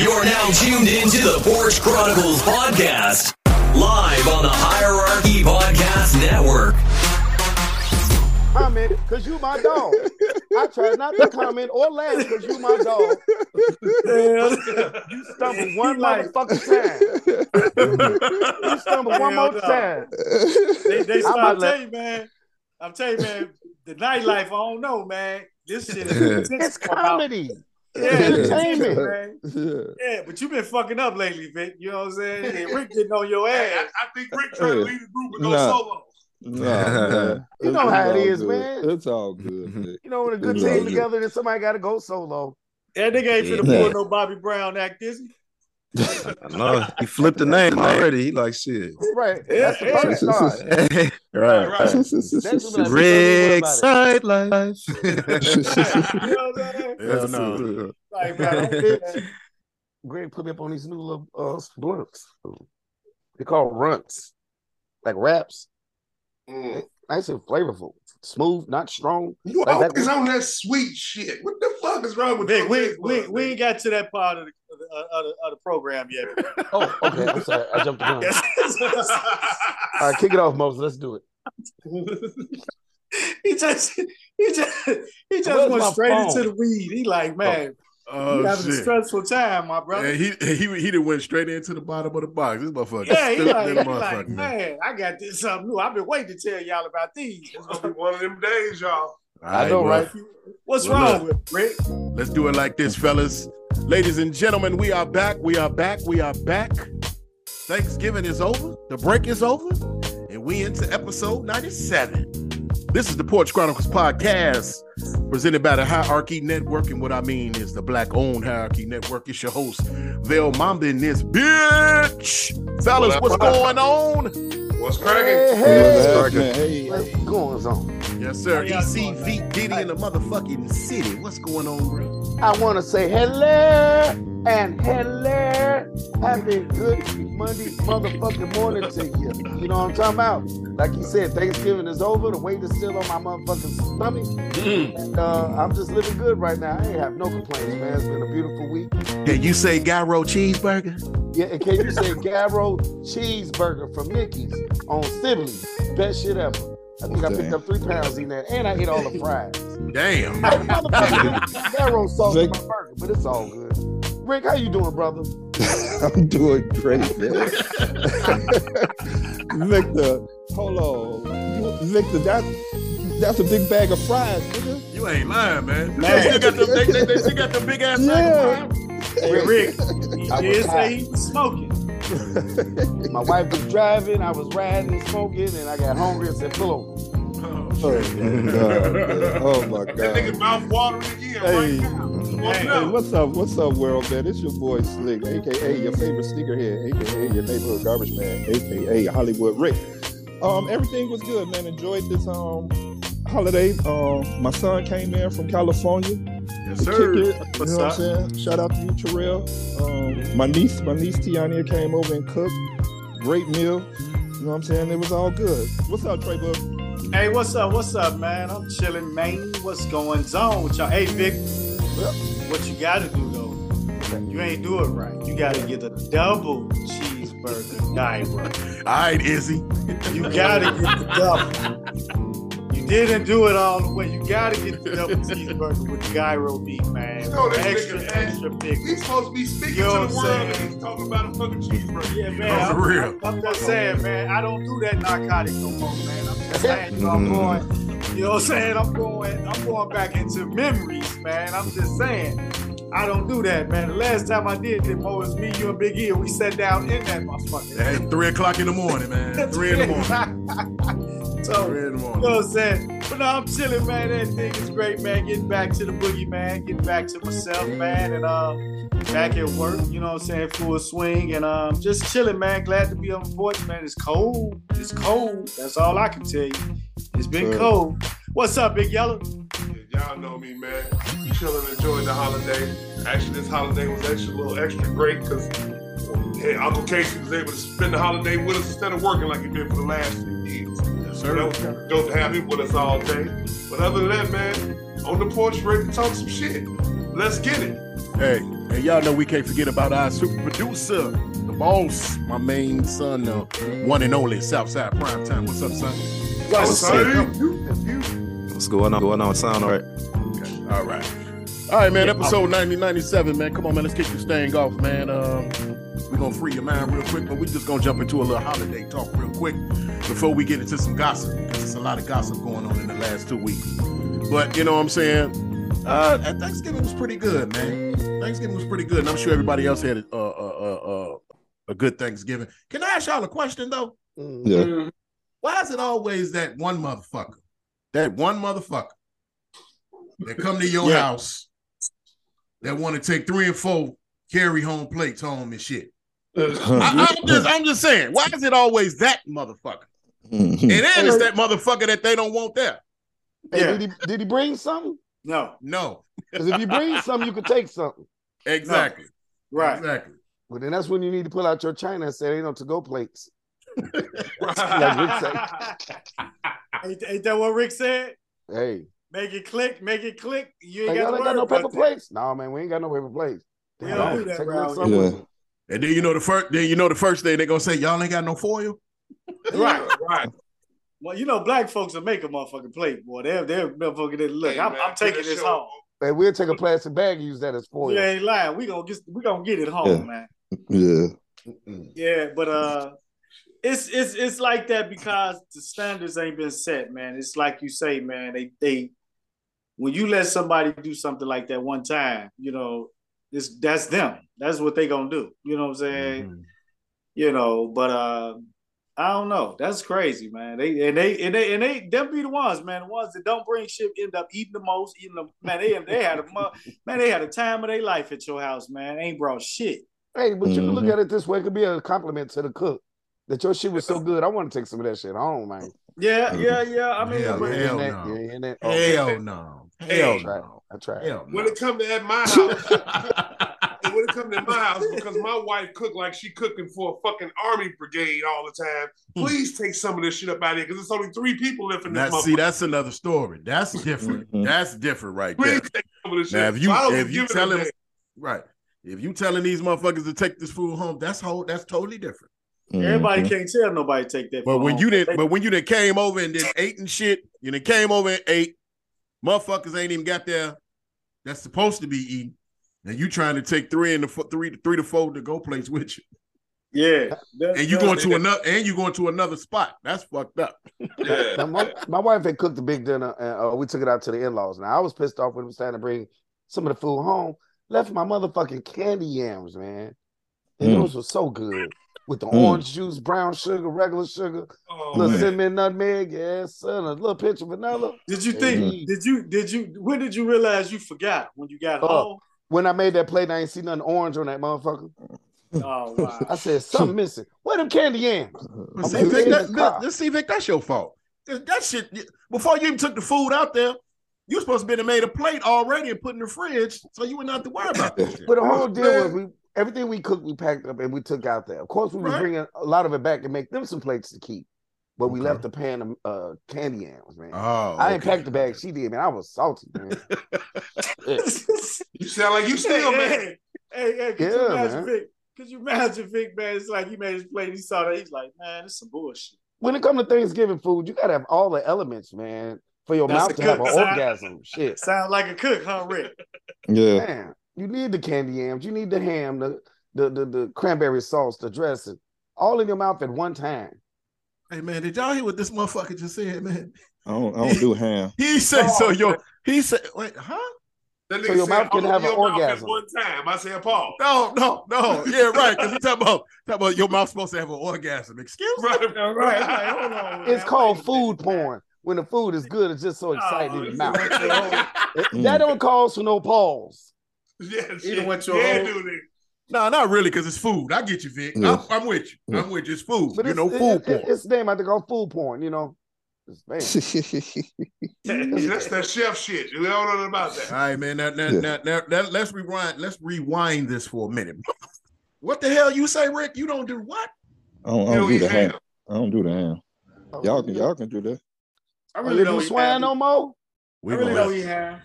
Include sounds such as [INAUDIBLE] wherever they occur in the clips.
You're now tuned into the Porch Chronicles podcast, live on the Hierarchy Podcast Network. comment because you my dog. I try not to comment or laugh because you my dog. you stumble [LAUGHS] one motherfucking time. You stumble one Hell more no. time. They, they I'm start about to to tell you, man. I'm telling you, man. The nightlife, I don't know, man. This shit is [LAUGHS] It's comedy. Yeah, entertainment. [LAUGHS] man. Yeah, but you've been fucking up lately, Vic. You know what I'm saying? And Rick [LAUGHS] getting on your Hey, I, ass. I think Rick trying to lead the group with no Nah. solo. No, man. [LAUGHS] You know how it is, good. man. It's all good. man. You know, when a good Yeah. team together, then somebody got to go solo. That nigga ain't finna Yeah. pull no Bobby Brown act, is he? No, he flipped the name already. He like shit. Right. That's the first start. [LAUGHS] right. Right. That's what Rick about [LAUGHS] side life. You know what I'm saying? Hell no. Like, man, I'm- Greg put me up on these new little uh, blunts. They call runts, like raps. Mm. Nice and flavorful, smooth, not strong. You Like that- always on that sweet shit. What the fuck is wrong with Vic, we, we, we ain't got to that part of the, of the, uh, of the, of the program yet. [LAUGHS] Oh, okay. I'm sorry. I jumped the gun. [LAUGHS] [LAUGHS] All right, kick it off, Moses. Let's do it. he just he just he just Where's went straight phone? into the weed. He like, oh. man, Oh Oh, you having a shit! stressful time, my brother. And he he he done went straight into the bottom of the box. This motherfucker. yeah, he like, he than like, man. man, I got this something new. I've been waiting to tell y'all about these. It's gonna be one of them days, y'all. I know, well, right? What's Well, wrong with Rick? Let's do it like this, fellas. Ladies and gentlemen, we are back. We are back. We are back. Thanksgiving is over. The break is over. And we into episode 97. This is the Porch Chronicles podcast presented by the Hierarchy Network. And what I mean is the black owned Hierarchy Network. It's your host, Vel Mamba in this bitch. Fellas, What what's going on? What's Hey, cracking? hey, Yes, man. Hey, what's going on? Yes, sir. How y'all ec-v-diddy in the motherfucking city. What's going on, bro? I want to say hello and hello. Happy good Monday motherfucking morning to you. You know what I'm talking about? Like you said, Thanksgiving is over. The weight is still on my motherfucking stomach. And uh, I'm just living good right now. I ain't have no complaints, man. It's been a beautiful week. Can you say gyro cheeseburger? Yeah, and can you say Garrow cheeseburger from Mickey's on Sibley's? Best shit ever. I think I picked up three pounds in that, and I ate all the fries. Damn. Motherfucker, Garrow sauce in my burger, but it's all good. Rick, how you doing, brother? [LAUGHS] I'm doing great, man. [LAUGHS] Victor, hold on. Victor, that that's a big bag of fries, nigga. You ain't lying, man. Man. They still got the, they, they, they still got the big ass Yeah. Hey, Rick, he I was did high. say he was smoking. My wife was driving, I was riding and smoking, and I got hungry and said, pull over. Oh, my God. Oh my That God. nigga mouth watering again Hey. right now. What's Hey, Hey, up? what's up? What's up, world man? It's your boy Slick, aka your favorite sneakerhead, aka your neighborhood garbage man, aka Hollywood Rick. Um, everything was good, man. Enjoyed this um holiday. Um, my son came in from California Yes, sir. kick it. You know what? I'm saying? Shout out to you, Terrell. Um, my niece, my niece Tiania came over and cooked. Great meal. You know what I'm saying? It was all good. What's up, Trey Book? Hey, what's up? What's up, man? I'm chilling, man. What's going on with y'all? Hey, Vic, what you gotta do though? You ain't do it right. You gotta get a double cheeseburger gyro. All right, Izzy. You gotta get the double. [LAUGHS] You didn't do it all the way. You gotta get the double [LAUGHS] cheeseburger with the gyro beef, man. You know this extra, nigga, man. extra big. He's supposed to be speaking You know to the what world I'm and he's talking about a fucking cheeseburger. Yeah, man. Oh, I'm, for real. I'm just saying, man. I don't do that narcotic no more, man. I'm just saying, you know, I'm going. You know what I'm saying? I'm going. I'm going back into memories, man. I'm just saying. I don't do that, man. The last time I did it, Mo, was me, you, and Big E. and We sat down in that motherfucker. At three o'clock in the morning, man. [LAUGHS] Three in the morning. [LAUGHS] so, Three in the You know what I'm saying? But no, I'm chilling, man. Everything is great, man. Getting back to the boogie, man. Getting back to myself, man. And uh, back at work, you know what I'm saying? Full swing. And um, just chilling, man. Glad to be on the porch, man. It's cold. It's cold. That's all I can tell you. It's been Sure. cold. What's up, Big Yellow? Y'all know me, man. Chilling, enjoying the holiday. Actually, this holiday was actually a little extra great because hey, Uncle Casey was able to spend the holiday with us instead of working like he did for the last few years. Yes, So that was kind of dope to have him with us all day. But other than that, man, on the porch, ready to talk some shit. Let's get it. Hey, and y'all know we can't forget about our super producer, the boss, my main son, the one and only Southside Prime Time. What's up, son? What's up? Son? What's going on? Going on? Sound all right? Okay, all right. All right, man. Episode 9097, man. Come on, man. Let's kick this thing off, man. Um, we're gonna free your mind real quick, but we just gonna jump into a little holiday talk real quick before we get into some gossip because there's a lot of gossip going on in the last two weeks. But you know what I'm saying? Uh, Thanksgiving was pretty good, man. Thanksgiving was pretty good, and I'm sure everybody else had a, a, a, a, a good Thanksgiving. Can I ask y'all a question though? Yeah. Mm-hmm. Why is it always that one motherfucker, that one motherfucker that come to your Yeah. house that want to take three and four carry home plates home and shit? I, I'm just, I'm just saying, why is it always that motherfucker? Mhm. And then it's that motherfucker that they don't want there. Hey, Yeah. did, he, did he bring something? No, No, Because if you bring [LAUGHS] something, you can take something. exactly, right. exactly. Well, then that's when you need to pull out your china and say, ain't no to-go plates. [LAUGHS] [LAUGHS] ain't, ain't that what Rick said? Hey, Make it click, make it click. You ain't hey got y'all ain't got no about paper plates? No, man, we ain't got no paper plates. We don't do that take a around little something with Yeah. It. And then you know the first, then you know the first thing they're gonna say, y'all ain't got no foil. [LAUGHS] Right. [LAUGHS] Right. Well, you know, black folks will make a motherfucking plate, boy. They're they're motherfucking. They, look, Hey, I'm, man, I'm taking this shit home. And we'll take a plastic bag and use that as foil. You ain't lying. We gonna get we gonna get it home, Yeah. man. Yeah. Yeah, but uh, it's it's it's like that because the standards ain't been set, man. It's like you say, man. They they when you let somebody do something like that one time, you know, it's that's them. That's what they gonna do. You know what I'm saying? Mm-hmm. You know, but uh, I don't know. That's crazy, man. They and they and they and they them be the ones, man. The ones that don't bring shit end up eating the most, eating the man. They they had a man. They had a time of their life at your house, man. Ain't brought shit. Hey, but you can look Mhm. at it this way. It could be a compliment to the cook that your shit was so good. I want to take some of that shit home, man. Yeah, yeah, yeah. I mean, Hell, hell that, no. yeah, that, oh, Hell no. Hey, Hell I tried. no. I tried. Hell When no. it come to at my [LAUGHS] house, and when it come to my house, because my wife cook like she cooking for a fucking army brigade all the time. Please take some of this shit up out of here because it's only three people left in this Now, see, that's another story. That's different. Mhm. That's different right Please there. take some of this Now, if you So I if you give it telling right, if you telling these motherfuckers to take this food home, that's whole that's totally different. Everybody Mhm. can't tell nobody take that. But when home. you didn't, but when you done came over and then ate and shit, you done came over and ate, motherfuckers ain't even got there. That's supposed to be eating, and you trying to take three and the fo- three three to four to go place with you, yeah, and you that- going to another and you going to another spot. That's fucked up. [LAUGHS] Yeah. Now, my, my wife had cooked a big dinner, and uh, we took it out to the in-laws. Now I was pissed off when it was time to bring some of the food home. Left my motherfucking candy yams, man. And Mm. those were so good with the Mm. orange juice, brown sugar, regular sugar, Oh, little man. cinnamon, nutmeg, yes, son, a little pinch of vanilla. Did you think? Mhm. Did you? Did you? When did you realize you forgot when you got Oh. home? When I made that plate, I ain't see nothing orange on that motherfucker. Oh wow! I said something missing. Where them candy yams? But I'm see, Vic, stay in that, the car. that, that- see, Vic, that's your fault. That that shit before you even took the food out there, you supposed to be made a plate already and put in the fridge, so you wouldn't have to worry about that. But the whole deal was we everything we cooked, we packed up and we took out there. Of course, we was Right. bringing a lot of it back and make them some plates to keep. But we Okay. left the pan of uh, candy yams, man. Oh, I ain't okay. packed the bag. She did, man. I was salty, man. [LAUGHS] You sound like you still hey, man. hey, hey, hey, could you Yeah, imagine man. Vic? Could you imagine Vic, man? It's like he made his plate. He saw that. He's like, man, this some bullshit. when it comes to Thanksgiving food, you gotta have all the elements, man, for your That's mouth a to have an good sign. orgasm. Shit. Sound like a cook, huh, Rick? [LAUGHS] Yeah. Man, you need the candy yams, you need the ham, the the the, the cranberry sauce, the dressing, all in your mouth at one time. Hey man, did y'all hear what this motherfucker just said, man? I don't, I don't do ham. [LAUGHS] He said Oh, so. Yo, he said, wait, huh? That So your said, mouth can have an your at orgasm." one time. I said, Paul. No, no, no. Yeah, right. Because he talking about talking about your mouth supposed to have an orgasm. Excuse me. Right, All right, like, hold on. It's man. called food porn. When the food is good, it's just so exciting in Oh, your you mouth. went your whole- It- Mm. That don't cause for no pause. Yeah, Even shit. with your yeah, whole- dude. it- No, not really, because it's food. I get you, Vic. Yeah. I'm, I'm with you. I'm with you. It's food. But you it's, know, food it- porn. it's name I think called food porn. You know, It's- man. [LAUGHS] [LAUGHS] That's that chef shit. We don't know about that. All right, man. Now, now, Yeah. now, now, now, let's rewind. Let's rewind this for a minute. [LAUGHS] What the hell you say, Rick? You don't do what? I don't, I don't do the ham. ham. I don't do the ham. Oh, y'all can y'all can do that. I Oh, really you don't do swine no more? We I really don't have- eat ham.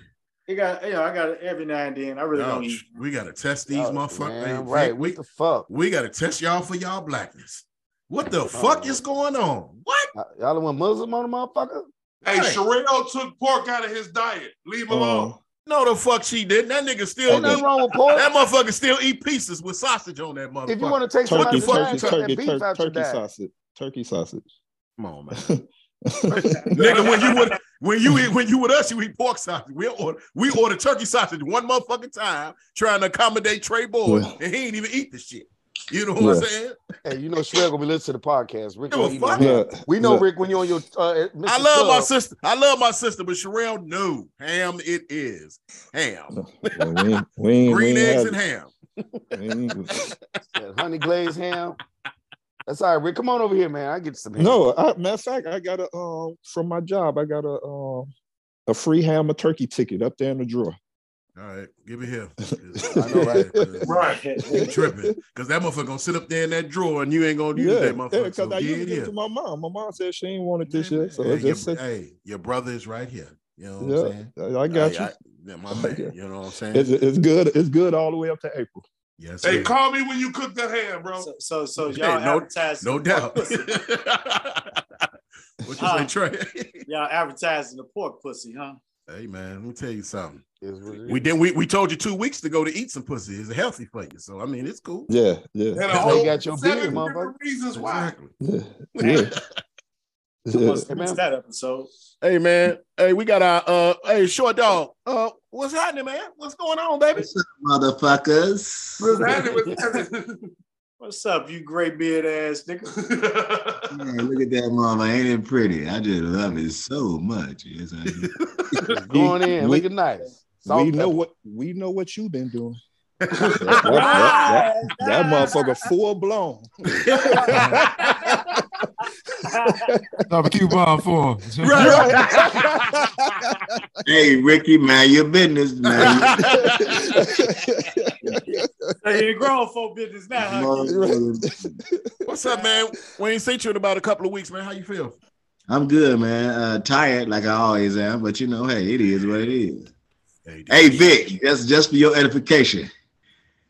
You got, you know, I got it every now and then. I really don't eat. we gotta test these Oh, motherfuckers. man, right. We, What the fuck? we gotta test y'all for y'all blackness. What the fuck is going on? What? Y'all want Muslim on the motherfucker? Hey, Right. Sherelle took pork out of his diet. Leave him alone. Um, No, the fuck she didn't. That nigga still Ain't nothing wrong with pork. That motherfucker still eat pieces with sausage on that motherfucker. If you want to take turkey, somebody's fuck diet, you cut turkey, turkey, turkey sausage. Turkey sausage. Come on, man. [LAUGHS] [LAUGHS] nigga, when you would when you eat when you with us, you eat pork sausage. We order we order turkey sausage one motherfucking time, trying to accommodate Trey Boyd, Yeah. and he ain't even eat the shit. You know what I'm saying? Hey, you know Shrek gonna be listening to the podcast. Rick Give a gonna eat no fuck. ham. Yeah, We know yeah. Rick when you're on your. Uh, Mr. I love my sister. I love my sister, but Sherelle knew ham it is. Ham. Yeah, we ain't, we ain't, Green we ain't eggs and it. ham. We ain't- [LAUGHS] That honey glazed ham. That's all right, Rick. Come on over here, man. I get some ham. No, I, matter of fact, I got a um from my job. I got a um a free ham and turkey ticket up there in the drawer. All right, give it here. [LAUGHS] I know, right? Right. [LAUGHS] You tripping. Because that motherfucker gonna sit up there in that drawer and you ain't gonna use Yeah, that yeah, motherfucker. because So I used it give it to my mom. My mom said she ain't wanted this Hey, shit, so hey, just your, said, hey, your brother is right here. You know what Yeah, I'm saying? I I got Hey, you. I- yeah, my man. [LAUGHS] You know what I'm saying? It's, it's good. It's good all the way up to April. Yes, Hey, sir. call me when you cook that ham, bro. So, so, so y'all no- advertising no doubt. pork [LAUGHS] [LAUGHS] what pussy. you Huh. say, Trey? [LAUGHS] Y'all advertising the pork pussy, huh? hey man, let me tell you something. Is what it We is. did we, we told you two weeks to go to eat some pussy. It's a healthy for you. So I mean it's cool. Yeah, yeah, And a They whole got your seven beard, different motherfucker. reasons why. Exactly. yeah, yeah. I yeah. Hey, man. that episode. Hey man, hey, we got our uh hey short dog. Uh what's happening, man? What's going on, baby? motherfuckers. What's [LAUGHS] happening? What's happening? What's up, you great beard ass nigga? [LAUGHS] Man, look at that mama. Ain't it pretty? I just love it so much. Yes, I do. [LAUGHS] Going in, We- looking nice. Salt we know what we know what you've been doing. that, that- that- that- that motherfucker full blown. [LAUGHS] Stop a coupon for him. [LAUGHS] [LAUGHS] hey, Ricky, man, your business, man. Hey, you grown folk business now, huh? Motherfucker. What's up, man? We ain't seen you in about a couple of weeks, man. How you feel? I'm good, man. Uh, tired like I always am, but you know, hey, it is what it is. Hey, Vic, that's just for your edification.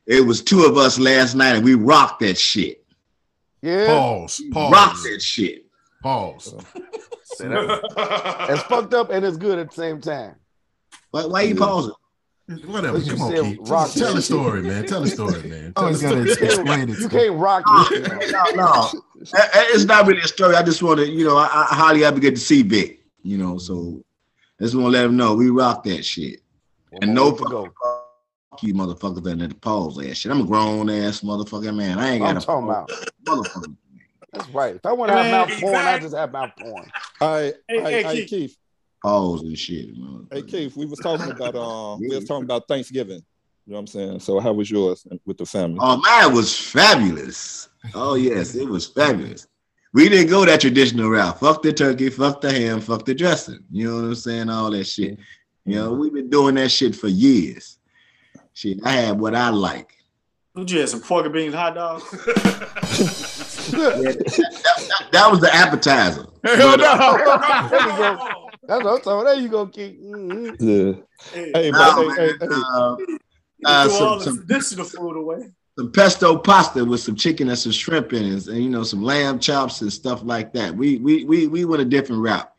It was two of us last night, and we rocked that shit. Yeah. Pause. Rocked that shit. Pause. [LAUGHS] [LAUGHS] It's fucked up and it's good at the same time. Why, why you pausing? Whatever. But Come on, said Keith. rock Tell the story, man. Tell the story, man. [LAUGHS] Tell Always the gotta story. explain it. You can't rock it. No, no, it's not really a story. I just want to, you know, I, I highly advocate to see Vic, you know, so I just want to let him know we rock that shit. And no to go. fuck you motherfuckers that let the pause that shit. I'm a grown ass motherfucker, man. I ain't got I'm a talking about. motherfucker. That's right. If I want to have Man, mouth porn, I just have mouth porn. All right, Hey, all right, hey, all right, Keith. Keith. Pause and shit. motherfucker. Hey Keith, we was talking about [LAUGHS] um, we was talking about Thanksgiving. You know what I'm saying? So how was yours with the family? Oh, mine was fabulous. Oh, yes, it was fabulous. We didn't go that traditional route. Fuck the turkey, fuck the ham, fuck the dressing. You know what I'm saying? All that shit. You know, we've been doing that shit for years. Shit, I had what I like. What you had some pork and beans hot dogs? [LAUGHS] That, [LAUGHS] that- that was the appetizer. Hell But, uh, no. There you go. That's what I'm talking. There you go, Keith. Mhm. Yeah. Hey, Hey, nah, but hey, hey, man, hey, uh, you uh, threw all some- the traditional food away. some pesto pasta with some chicken and some shrimp in it, and you know some lamb chops and stuff like that. We we we we went a different route.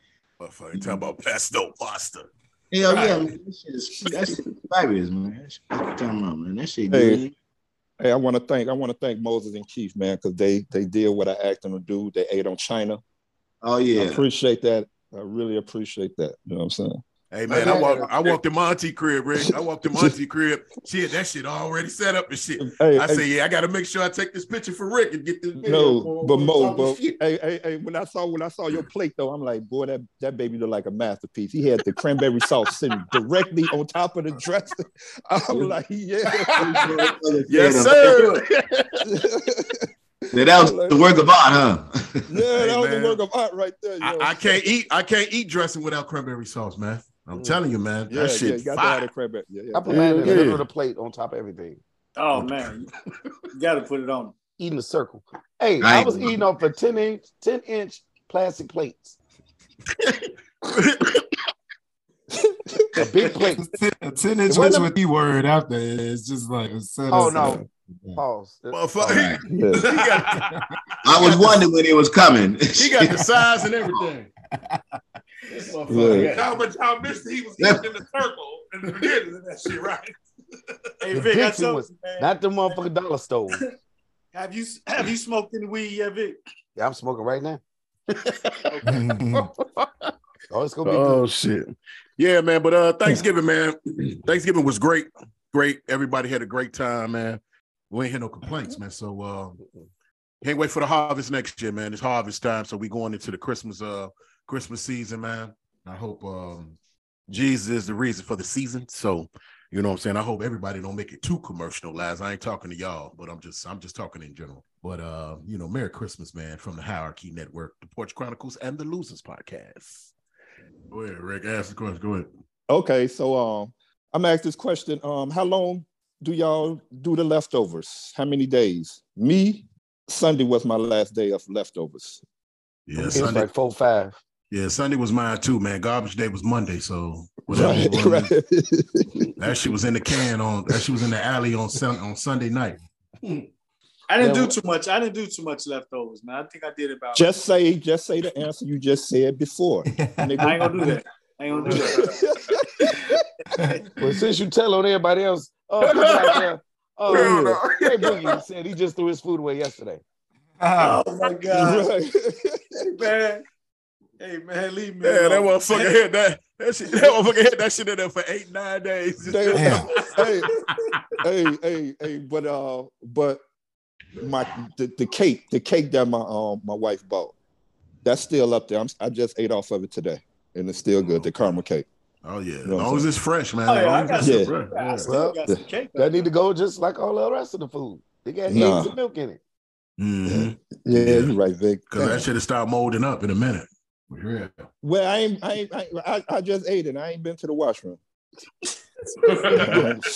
Motherfucker, you talking about pesto pasta. Hell yeah, man. That shit is that shit is fabulous, man. That shit, what you talking about, man? That shit Hey. good. Hey, I want to thank I want to thank Moses and Keith, man, because they they did what I asked them to do. They ate on China. Oh yeah, I appreciate that. I really appreciate that. You know what I'm saying? Hey man, I walked I walked to Monty crib, Rick. I walked to Monty crib. Shit, that shit already set up and shit. Hey, I hey, say, yeah, I gotta make sure I take this picture for Rick and get this video. no, for- but for Mo, talking but hey, hey, hey, when I saw when I saw your plate though, I'm like, boy, that that baby looked like a masterpiece. He had the cranberry sauce sitting directly on top of the dressing. [LAUGHS] I'm like, yeah. [LAUGHS] Yes, sir. Yeah, that was the work of art, huh? Yeah, that was man. a work of art right there. I, I can't eat I can't eat dressing without cranberry sauce, man. I'm Mm. telling you, man. yeah, that yeah, shit you got to have fire. the. Yeah, yeah. I put mine in the Yeah. middle of the plate on top of everything. Oh man, you got to put it on. Eating a circle. Hey, I Right. was eating off of 10 inch, 10 inch plastic plates. [LAUGHS] A big plate. A ten inch It wasn't- with the word after it. It's just like a set of. Oh of- no. Pause. Motherfucker, [LAUGHS] he, Yeah. got I was wondering when it was coming. he got the size and everything. [LAUGHS] This motherfucker Yeah. got- Y'all, but y'all missed it. He was eating in the circle in the beginning of that shit, right? [LAUGHS] Hey The Vic, I Dixie told was- you, man. Not the motherfucking dollar store. Have you have you smoked any weed yet, Vic? Yeah, I'm smoking right now. [LAUGHS] Oh, it's gonna be Oh good. shit. Yeah, man. But uh Thanksgiving, man. Thanksgiving was great. Great. Everybody had a great time, man. We ain't hear no complaints, man. So uh can't wait for the harvest next year, man. It's harvest time. So we going into the Christmas uh Christmas season, man. I hope um Jesus is the reason for the season. So you know what I'm saying? I hope everybody don't make it too commercialized. I ain't talking to y'all, but I'm just I'm just talking in general. But uh, you know, Merry Christmas, man, from the Hierarchy Network, the Porch Chronicles, and the Losers Podcast. Go ahead, Rick. Ask the question. Go ahead. Okay, so um, I'm gonna this question. Um, how long do y'all do the leftovers? How many days? Me, Sunday was my last day of leftovers. Yeah, It's Sunday. like four five. Yeah, Sunday was mine too, man. Garbage day was Monday, so whatever. Right, was, right. That shit was in the can on. That shit was in the alley on Sun, on Sunday night. I didn't Yeah, do too much. I didn't do too much leftovers, man. I think I did about. just say, just say the answer you just said before. [LAUGHS] I ain't gonna do that. I ain't gonna do that. [LAUGHS] Well, since you tell on everybody else, oh, people out there, oh, hey, Boogie said he just threw his food away yesterday. Ah, [LAUGHS] Oh my god, Right. man, hey man, leave me. Yeah, that alone. motherfucker had that. That shit. That motherfucker had that shit in there for eight nine days. They- Damn. [LAUGHS] hey, hey, hey, hey, but uh, but my the, the cake, the cake that my um my wife bought, that's still up there. I'm, I just ate off of it today, and it's still good. The caramel cake. Oh yeah, as know what I'm long as it's fresh, man. Oh, yeah, I got it's fresh. I Yeah. still Well, got some cake. That need to go just like all the rest of the food. They got Nah. eggs and milk in it. Mhm. Yeah, Yeah. you're right, Vic. Cause that should have started molding up in a minute. Yeah. Well, I ain't, I, ain't, I, I, I just ate it. I ain't been to the washroom. [LAUGHS]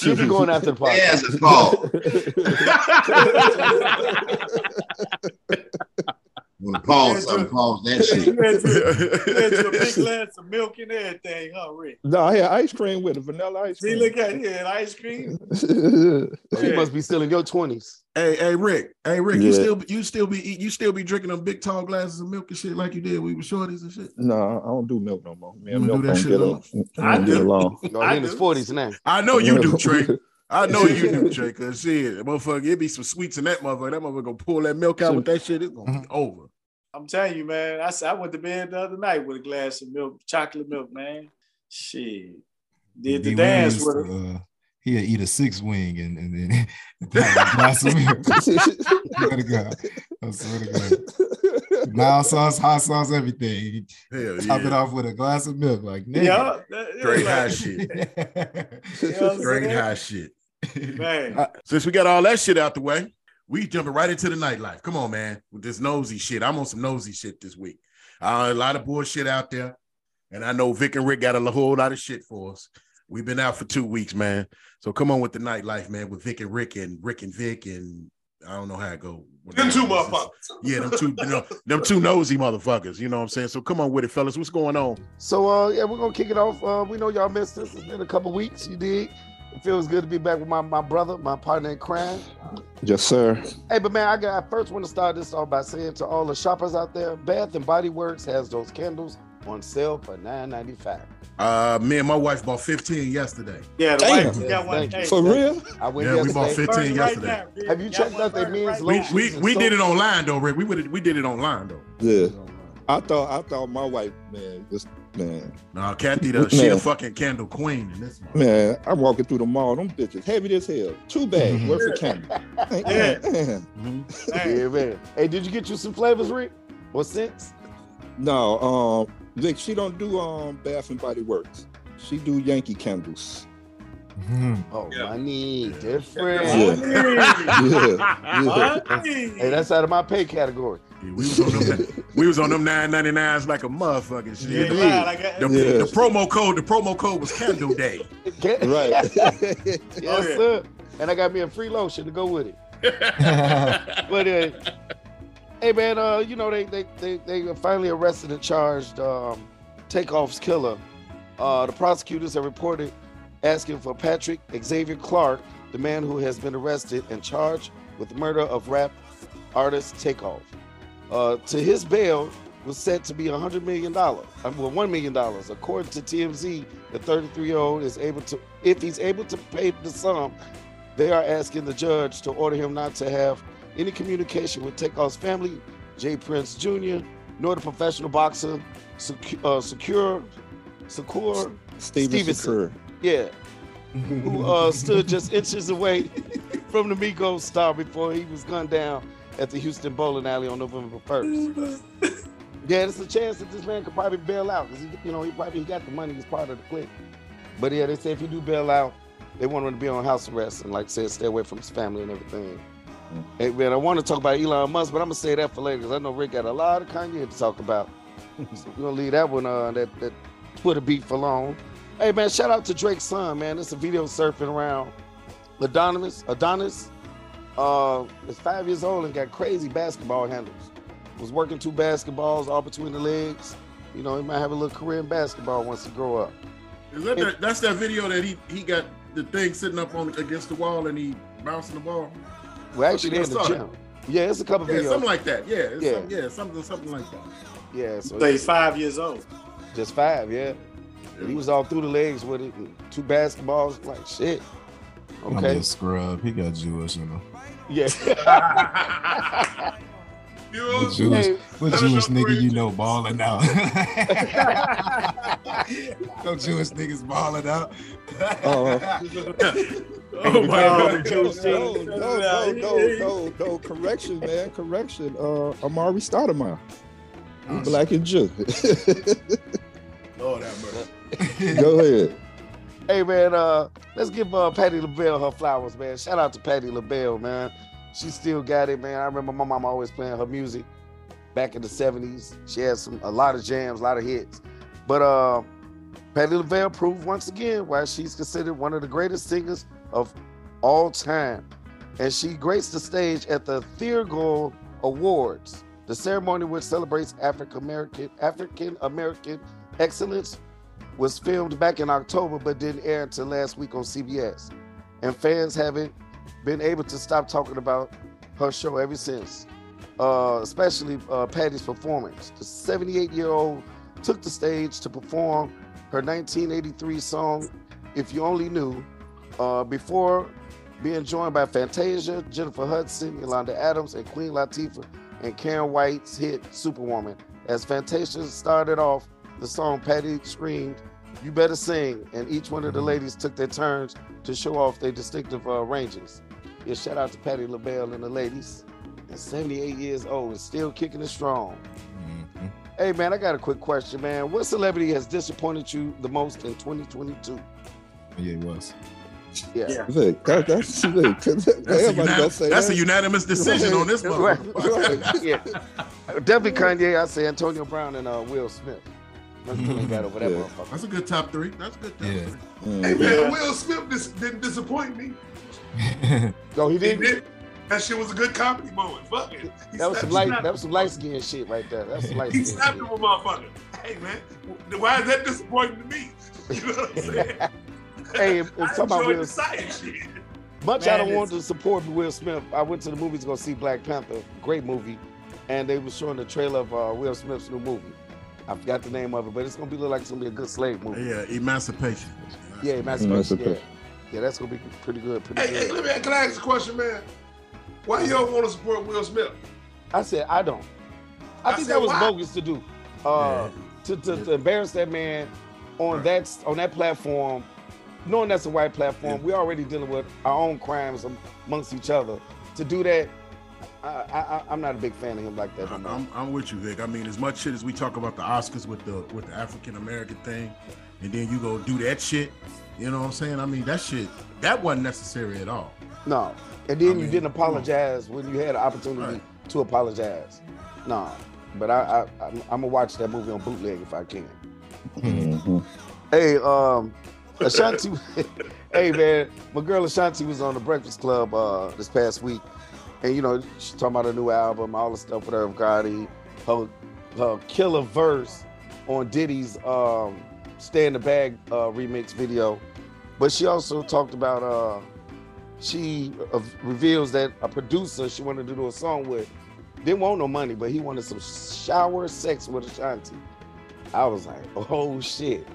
You be going after the podcast. There's a fault. I'm gonna pause, I'm gonna pause that shit. You had to- you had [LAUGHS] to a big glass of milk and everything, huh, Rick? No, I had ice cream with it, vanilla ice See, cream. look at it, ice cream. [LAUGHS] You must be still in your twenties. Hey, hey, Rick. Hey, Rick. You Yeah. still, you still be, eat- you still be drinking them big tall glasses of milk and shit like you did. when We were shorties and shit. no, I don't do milk no more. Man, You milk do that don't shit get, no a, I don't along. [LAUGHS] No, I he in his forties now. I know you do, Trey. I know you do, Trey. Cause shit, motherfucker, it be some sweets in that motherfucker. That motherfucker gonna pull that milk out with that shit. It's gonna be mm-hmm. over. I'm telling you, man. I, I went to bed the other night with a glass of milk, chocolate milk, man. Shit. Did the D. dance with it. Uh, he'll eat a six wing and, and then [LAUGHS] [LAUGHS] have a glass of milk. swear to God. I swear to God. Mild sauce, hot sauce, everything. Hell Top it off with a glass of milk. Like, nigga. Yeah. that- Straight like- high shit. [LAUGHS] You know Straight saying? high shit. Man. Since we got all that shit out the way, we jumping right into the nightlife. Come on, man. With this nosy shit. I'm on some nosy shit this week. Uh, a lot of bullshit out there. And I know Vic and Rick got a whole lot of shit for us. We've been out for two weeks, man. So come on with the nightlife, man, with Vic and Rick and Rick and Vic and I don't know how it go. Them two motherfuckers. Yeah, them two, you know, them two nosy motherfuckers. You know what I'm saying? So come on with it, fellas. What's going on? So uh yeah, we're gonna kick it off. Uh we know y'all missed this. It's been a couple weeks, you dig? It feels good to be back with my, my brother, my partner in crime. yes, sir. Hey, but man, I got I first want to start this off by saying to all the shoppers out there, Bath and Body Works has those candles on sale for $9.95. Uh, me and my wife bought 15 yesterday. Yeah, the Damn. wife you got one. Thank you. Hey, For real? I went Yeah, we bought 15 burn right yesterday. now, bitch. Have you Got checked out their burning men's right We now. we, we did it online though, Rick. We would we did it online though. Yeah. I thought I thought my wife, man, was man, Nah, Kathy, the, she a fucking candle queen in this one. man. I'm walking through the mall, them bitches heavy as hell. Two bags worth of candy. Yeah. Mhm. Hey, Yeah, man. Hey, did you get you some flavors, Rick? What sense? No, um, Vic, she don't do um Bath and Body Works. She do Yankee candles. Mhm. Oh, Yeah. money different. Yeah. [LAUGHS] Yeah. Hey, that's out of my pay category. Yeah, we was on them. [LAUGHS] we was on them nine ninety nines like a motherfucking shit. Yeah, the, lie, the- Yeah. the promo code, the promo code was Candle Day. [LAUGHS] Right. [LAUGHS] yes, Oh, yeah. sir. And I got me a free lotion to go with it. But uh, hey, man, uh, you know they they they they finally arrested and charged um, Takeoff's killer, Uh, the prosecutors have reported asking for Patrick Xavier Clark, the man who has been arrested and charged with the murder of rap artist Takeoff. Uh, to his bail was set to be $100 million, well, $1 million. According to TMZ, the 33 year old is able to, if he's able to pay the sum, they are asking the judge to order him not to have any communication with Takeoff's family, Jay Prince Jr., nor the professional boxer, Secu- uh, Secure, Secure Steven Stevenson. Shakur. Yeah. Who uh, stood just inches away from the Migos star before he was gunned down at the Houston bowling alley on November 1st. yeah, there's a chance that this man could probably bail out because you know he probably he got the money as part of the clique. But yeah, they say if he do bail out, they want him to be on house arrest and like I said, stay away from his family and everything. Hey man, I want to talk about Elon Musk, but I'm gonna say that for later because I know Rick got a lot of Kanye to talk about. [LAUGHS] so we're gonna leave that one uh that that Twitter beef long. Hey man, shout out to Drake's son, man. It's a video surfing around. Adonis, Adonis, uh, is five years old and got crazy basketball handles. Was working two basketballs all between the legs. You know, he might have a little career in basketball once he grow up. Is that, that that's that video that he he got the thing sitting up on against the wall and he bouncing the ball? Well, actually, I they're in the saw gym. Yeah, it's a couple Yeah, videos. something like that. Yeah, it's Yeah. Some, yeah, something something like that. yeah, so So he's he's five years old. just five. Yeah, And he was all through the legs with it. Two basketballs, like shit. I'm gonna be Okay, a scrub. He got Jewish, you know. yeah. You know, What Jewish, Hey. what Jewish know nigga you know balling out? [LAUGHS] no Jewish niggas balling out. [LAUGHS] oh my Oh, god. No, no, no, no, no, no, no, correction, man, correction. Uh, Amar'e Stoudemire, He black and Jew. Lord have mercy. [LAUGHS] Go ahead. Hey man, uh, let's give uh, Patti LaBelle her flowers, man. Shout out to Patti LaBelle, man. She still got it, man. I remember my mom always playing her music back in the 70s. She had some a lot of jams, a lot of hits. But uh Patti LaBelle proved once again why she's considered one of the greatest singers of all time. And she graced the stage at the Thurgood Awards, the ceremony which celebrates African American African American excellence was filmed back in October but didn't air until last week on CBS. And fans haven't been able to stop talking about her show ever since, uh, especially uh, Patti's performance. The 78 year old took the stage to perform her 1983 song, If You Only Knew, uh, before being joined by Fantasia, Jennifer Hudson, Yolanda Adams, and Queen Latifah, and Karyn White's hit Superwoman. As Fantasia started off the song, Patti screamed, You better sing. And each one of the ladies took their turns to show off their distinctive uh, ranges. Yeah, shout out to Patti LaBelle and the ladies. And 78 years old and still kicking it strong. Mhm. Hey man, I got a quick question, man. What celebrity has disappointed you the most in 2022? Yeah, it was. Yeah. Yeah. Look, that, that's look, [LAUGHS] That's, a, everybody gonna unanim- say that's that. a unanimous decision on this [LAUGHS] Right. motherfucker. [LAUGHS] yeah. Definitely Kanye. I say Antonio Brown and uh, Will Smith. Nothing over that Yeah. motherfucker. That's a good top three. That's a good top Yeah. three. Mhm. Hey man, Will Smith dis- didn't disappoint me. [LAUGHS] No, he He didn't. did. That shit was a good comedy moment. Fuck it. He That was some light. That was some light skin shit right there. That's some light He skin slapped shit. him a motherfucker. Hey man, why is that disappointing to me? You know what I'm [LAUGHS] saying? Hey, if, if I somebody enjoyed Will, the science shit. much I don't want to support Will Smith. I went to the movies to go see Black Panther, great movie, and they were showing the trailer of uh, Will Smith's new movie. I forgot the name of it, but it's gonna be look like it's gonna be a good slave movie. Yeah, emancipation. Yeah, Emancipation. Yeah. Emancipation. yeah, that's gonna be pretty good. Pretty Hey, hey, let me can I ask a question, man? Why you don't want to support Will Smith? I said I don't. I, I think said, that was why? bogus to do. Uh, to, to, to embarrass that man on Right. that on that platform, knowing that's a white platform, we're already dealing with our own crimes amongst each other. To do that, I, I, I- I'm not a big fan of him like that. I'm. I'm, I'm with you, Vic. I mean, as much shit as we talk about the Oscars with the with the African American thing, and then you go do that shit. You know what I'm saying? I mean, that shit that wasn't necessary at all. No, and then I you mean, didn't apologize when you had an opportunity Right. to apologize. No, but I, I I'm, I'm gonna watch that movie on bootleg if I can. Mhm. Hey, um, Ashanti. [LAUGHS] hey, man, my girl Ashanti was on the Breakfast Club uh this past week, and you know she's talking about her new album, all the stuff with Irv Gotti, her her killer verse on Diddy's um Stay in the Bag uh, remix video, but she also talked about uh, she uh, reveals that a producer she wanted to do a song with didn't want no money, but he wanted some shower sex with Ashanti. I was like, [LAUGHS] oh shit.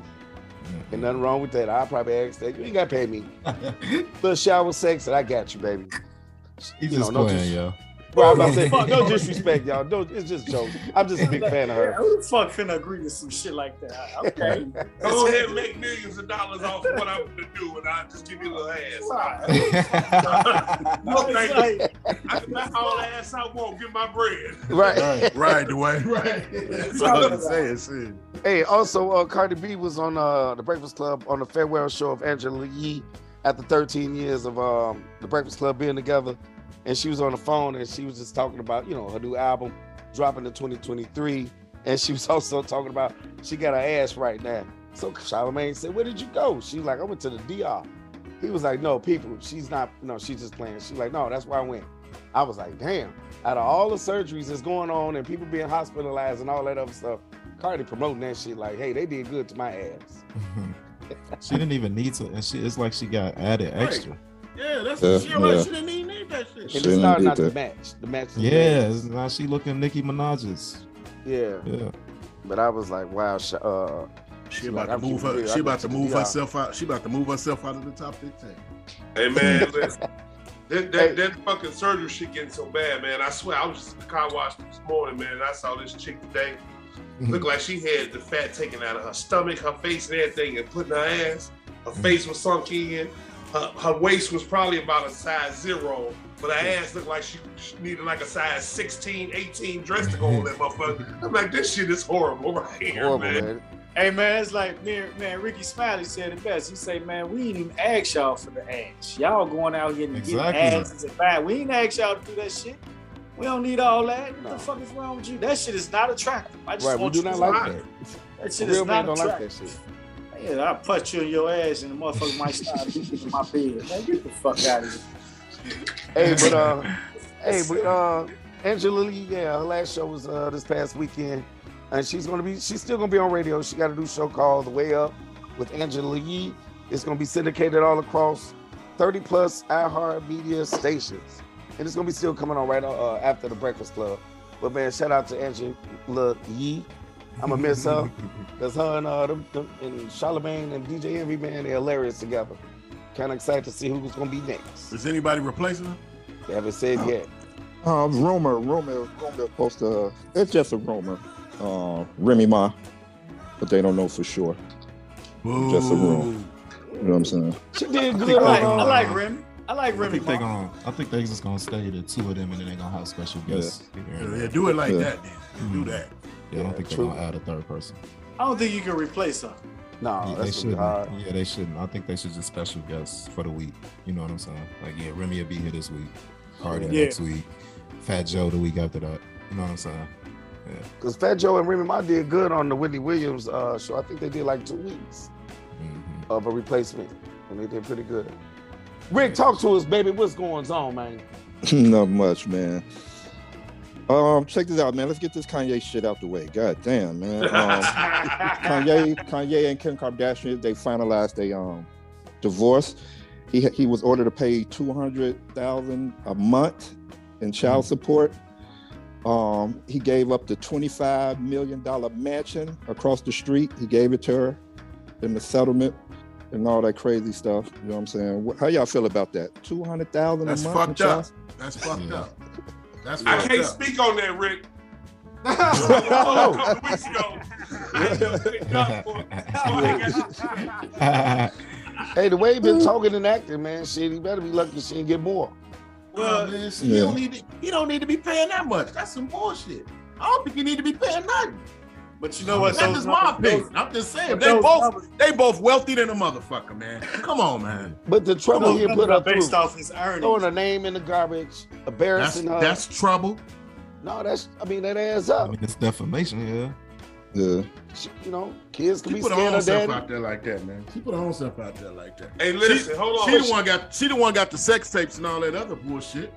and nothing wrong with that. I probably asked that. You ain't gotta pay me. [LAUGHS] Little shower sex, and I got you, baby. He's You just know, no playing, dis- yo. Bro, I'm about to say, [LAUGHS] fuck, no disrespect, y'all. No, it's just jokes. I'm just a big fan of Yeah, her. who the fuck finna agree to some shit like that? Okay. [LAUGHS] Go ahead and make millions of dollars off of what I'm gonna do, and I'll just give you a little ass. [LAUGHS] No, thank you. I can back all the ass I want, get my bread. Right. Right, Dwayne. Right. That's all I'm saying. shit. Hey, also, uh, Cardi B was on uh, the Breakfast Club on the farewell show of Angela Yee after 13 years of um, the Breakfast Club being together. And she was on the phone and she was just talking about, you know, her new album dropping in 2023. And she was [LAUGHS] also talking about she got her ass right now. So Charlamagne said, Where did you go? She was like, I went to the DR. He was like, No, people, she's not, no, she's just playing. She's like, No, that's where I went. I was like, Damn, out of all the surgeries that's going on and people being hospitalized and all that other stuff, Cardi promoting that shit like, hey, they did good to my ass. [LAUGHS] she didn't even need to, and she it's like she got added Right. extra. Yeah, that's Yeah, she, yeah. she didn't even need that shit. And She it's didn't not need the match. The match. is Yeah, it's- now she looking Nicki Minaj's. Yeah. Yeah. But I was like, wow, sh- uh, She like, about to move keeping her. She I about to to move herself out. She about to move herself out of the top fifteen. Hey man, [LAUGHS] listen. That, that, that fucking surgery shit getting so bad, man. I swear, I was just in the car wash this morning, man, and I saw this chick today. Mm-hmm. Looked like she had the fat taken out of her stomach, her face, and everything, and put in her ass. Her mm-hmm. face was sunk in. Her, her waist was probably about a size zero, but her mm-hmm. ass looked like she, she needed like a size 16, 18 dress to go on that motherfucker. I'm like, this shit is horrible right here, horrible, man. man. Hey man, it's like man, man, Rickey Smiley said it best. He say, man, we ain't even ask y'all for the ass. Y'all going out here and Exactly. getting asses and bad. We ain't ask y'all to do that shit. We don't need all that. What the fuck is wrong with you? That shit is not attractive. I just Right, we want do you not to like that. That shit Real is not don't like that shit. Yeah, I'll punch you in your ass and the motherfucker might start in my bed. Man, get the fuck out of here. Hey, but uh, [LAUGHS] hey, but uh, Angela Yee, yeah, her last show was uh this past weekend, and she's gonna be, she's still gonna be on radio. She got a new show called The Way Up with Angela Yee. It's gonna be syndicated all across 30 plus iHeart Media stations, and it's gonna be still coming on right uh, after the Breakfast Club. But man, shout out to Angela Yee. I'm gonna miss her. [LAUGHS] Cause her and uh them, them, and Charlamagne and DJ Envy, man, they're hilarious together. Kind of excited to see who's gonna be next. Is anybody replacing her? They haven't said yet. Um, rumor, rumor, rumor supposed to. It's just a rumor. Uh, Remy Ma, but they don't know for sure. Just a rumor. You know what I'm saying? She did I good. like, on, I uh, like Remy. I like I Remy. think they Ma. gonna. I think they just gonna stay the two of them, and then they're gonna have special guests. here Yeah, yeah, do it like Yeah. that then. Do that. Yeah, I don't think they're gonna add a third person. I don't think you can replace her. No, Yeah, they that's gonna be shouldn't. hard. Yeah, they shouldn't. I think they should just special guests for the week. You know what I'm saying? Like, yeah, Remy will be here this week. Cardi Yeah. next week. Fat Joe the week after that. You know what I'm saying? Yeah. Because Fat Joe and Remy Ma did good on the Wendy Williams uh, show. I think they did like two weeks hmm of a replacement, and they did pretty good. Rick, talk to us, baby. What's going on, man? [LAUGHS] Not much, man. Um, check this out, man. Let's get this Kanye shit out the way. God damn, man. [LAUGHS] Um, Kanye, Kanye and Kim Kardashian, they finalized a um divorce. He he was ordered to pay two hundred thousand a month in child support. Um, he gave up the twenty-five million dollar mansion across the street. He gave it to her in the settlement and all that crazy stuff. You know what I'm saying? How y'all feel about that? Two hundred thousand a That's month. in fucked up. That's fucked up. That's I can't up. speak on that, Rick. [LAUGHS] Oh. a ago. I just picked up for- Hey, the way he been talking and acting, man, shit, he better be lucky she didn't get more. Well, man, he Yeah. don't need to. He don't need to be paying that much. That's some bullshit. I don't think he need to be paying nothing. But you know what? That's Those just my numbers- opinion. I'm just saying they those both numbers- they both wealthy than a motherfucker, man. Come on, man. But the trouble those he put are her through, off his throwing earnings. her name in the garbage, That's embarrassing her. that's trouble. no, that's I mean that adds up. I up. mean, it's defamation. Yeah. Yeah. You know, kids can She be put her scared own of self out there like that, man. She put her own self out there like that. Hey, listen, hold on. She the one got she the one got the sex tapes and all that other bullshit.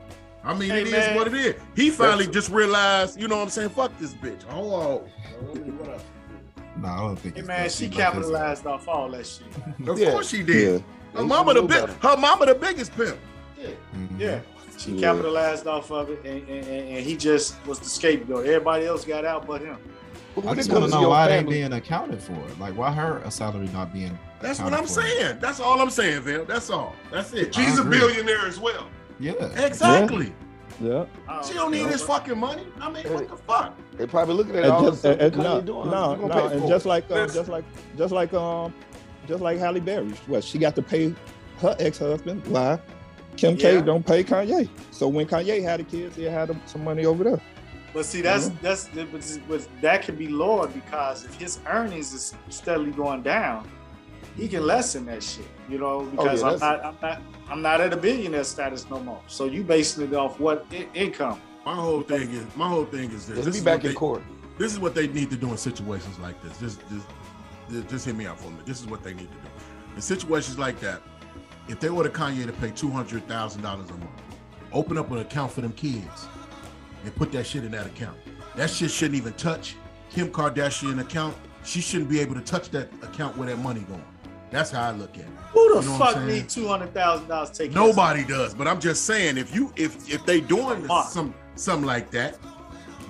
I mean, Hey, it is man. what it is. He finally just realized, you know what I'm saying? Fuck this bitch. Hold on. No, I don't think. Hey it's man, she capitalized off all that shit. Of Yeah. course she Yeah. did. Her They mama the big. Her mama the biggest pimp. Yeah, Mhm. yeah. She Yeah. capitalized off of it, and, and, and and he just was the scapegoat. Everybody else got out but him. I just want comes to to know your why they family, being accounted for. Like, why her salary not being? That's what I'm for? saying. That's all I'm saying, Phil. That's all. That's it. She's a billionaire as well. Yeah. Exactly. Yeah. I She don't need his fucking money. I mean, what the fuck? they probably looking at And all just, the and, stuff and, Kanye no, doing. no, You no, and for just like, uh, just like, just like, um, just like Halle Berry. What she got to pay her ex-husband? Why? Kim Yeah. K don't pay Kanye. So when Kanye had the kids, he had some money over there. But see, that's that's but, but that can be lowered because if his earnings is steadily going down, he can lessen that shit. You know, oh, because yeah, I'm not I'm not I'm not at a billionaire status no more. So you basing it off what I- income? My whole thing is my whole thing is this. Just This be is back what in they- court. This is what they need to do in situations like this. Just, just, just, just hear me out for a minute. This is what they need to do. In situations like that, if they were order Kanye to pay two hundred thousand dollars a month, open up an account for them kids, and put that shit in that account. That shit shouldn't even touch Kim Kardashian account. She shouldn't be able to touch that account where that money going. That's how I look at it. Who the You know fuck saying? need two hundred thousand dollars to take? care Nobody does, but I'm just saying if you if if they doing Come some something like that,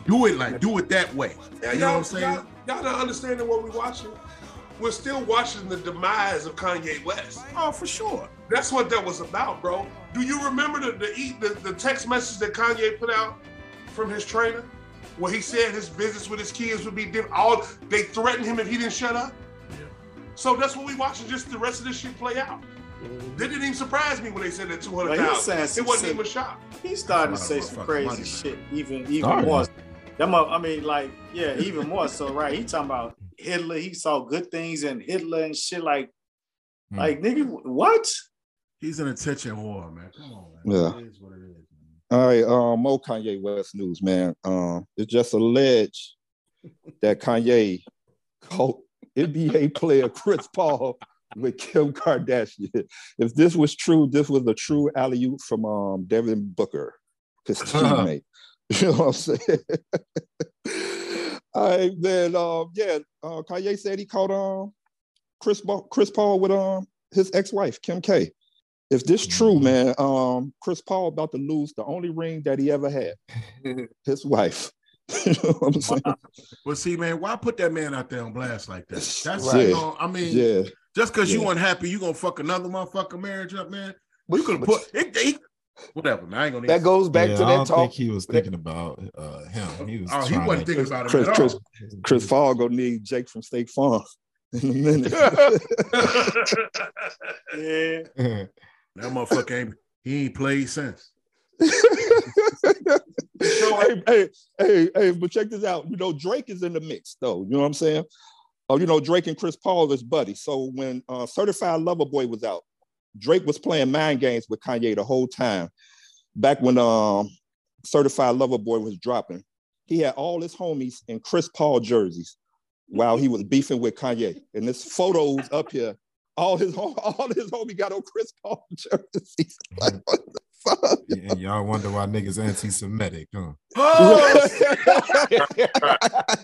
do it like do it that way. Yeah, you know what I'm saying? Y'all, y'all not understanding what we're watching. We're still watching the demise of Kanye West. Oh, for sure. That's what that was about, bro. Do you remember the the, e- the the text message that Kanye put out from his trainer, where he said his business with his kids would be different? All they threatened him if he didn't shut up. Yeah. So that's what we watching. Just the rest of this shit play out. They didn't even surprise me when they said that two hundred But he's saying thousand. some It wasn't shit. even a shock. He's starting to say some crazy money, shit, even even Starting. more. That mo- I mean, like, yeah, even more so, right? He talking about Hitler. He saw good things in Hitler and shit. Like, Hmm. like nigga, what? He's an attention whore, man. Come on, man. Yeah. It is what it is. man. All right, um, more Kanye West news, man. Um, it's just alleged that Kanye caught NBA player Chris Paul with Kim Kardashian. If this was true, this was a true alley oop from um Devin Booker, his [LAUGHS] teammate. [LAUGHS] you know what I'm saying? [LAUGHS] All right, then, um, yeah, uh, Kanye said he caught um Chris Ba- Chris Paul with um his ex-wife Kim K. If this true, Mhm. man, um, Chris Paul about to lose the only ring that he ever had, his wife. [LAUGHS] you know what I'm saying? But see, man, why put that man out there on blast like that? That's Right. you know, I mean, Yeah, just because you unhappy, you gonna fuck another motherfucking marriage up, man. But- You could have but put it, it- whatever. Man, I ain't gonna. that goes back Yeah, to I that don't talk. think he was thinking about uh, him. He was. Oh, he wasn't thinking about it Chris, at Chris, all. Chris Paul gonna need Jake from State Farm [LAUGHS] in a minute. [LAUGHS] Yeah, That motherfucker ain't. He ain't played since. [LAUGHS] hey, hey, hey, hey, but check this out. You know, Drake is in the mix, though. You know what I'm saying? Oh, you know, Drake and Chris Paul is buddies. So when uh, Certified Lover Boy was out, Drake was playing mind games with Kanye the whole time. Back when um, Certified Lover Boy was dropping, he had all his homies in Chris Paul jerseys while he was beefing with Kanye. And this photos up here, all his [LAUGHS] all his homie got on Chris Paul [LAUGHS] jerseys. Like, what the fuck? and y'all wonder why niggas anti-Semitic, huh? [LAUGHS]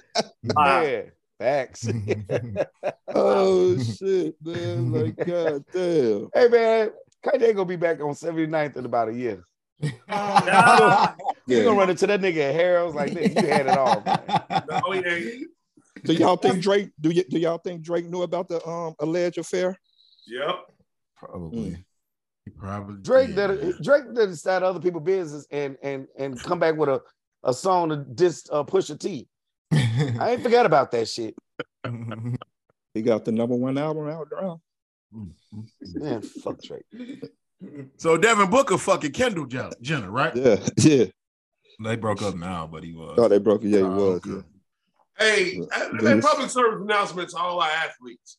yeah, facts. [LAUGHS] oh shit, man! Like god damn. hey man, Kanye gonna be back on 79th in about a year. [LAUGHS] You Yeah. gonna run into that nigga at Harold's like, nigga, you had it all, man. No, he ain't. Do y'all think Drake? Do y- do y'all think Drake knew about the um alleged affair? Yep. Probably. He probably Drake yeah. did Drake did start other people's business and and and come back with a, a song to diss uh, Pusha T. [LAUGHS] I ain't forgot about that shit. He got the number one album out now. [LAUGHS] Man, fuck Drake. So Devin Booker fucking Kendall Jenner, Jenner, right? Yeah, yeah. they broke up now, but he was. Oh, they broke it. Yeah, he was. okay. Hey, Yeah. uh, that public service announcement to all our athletes.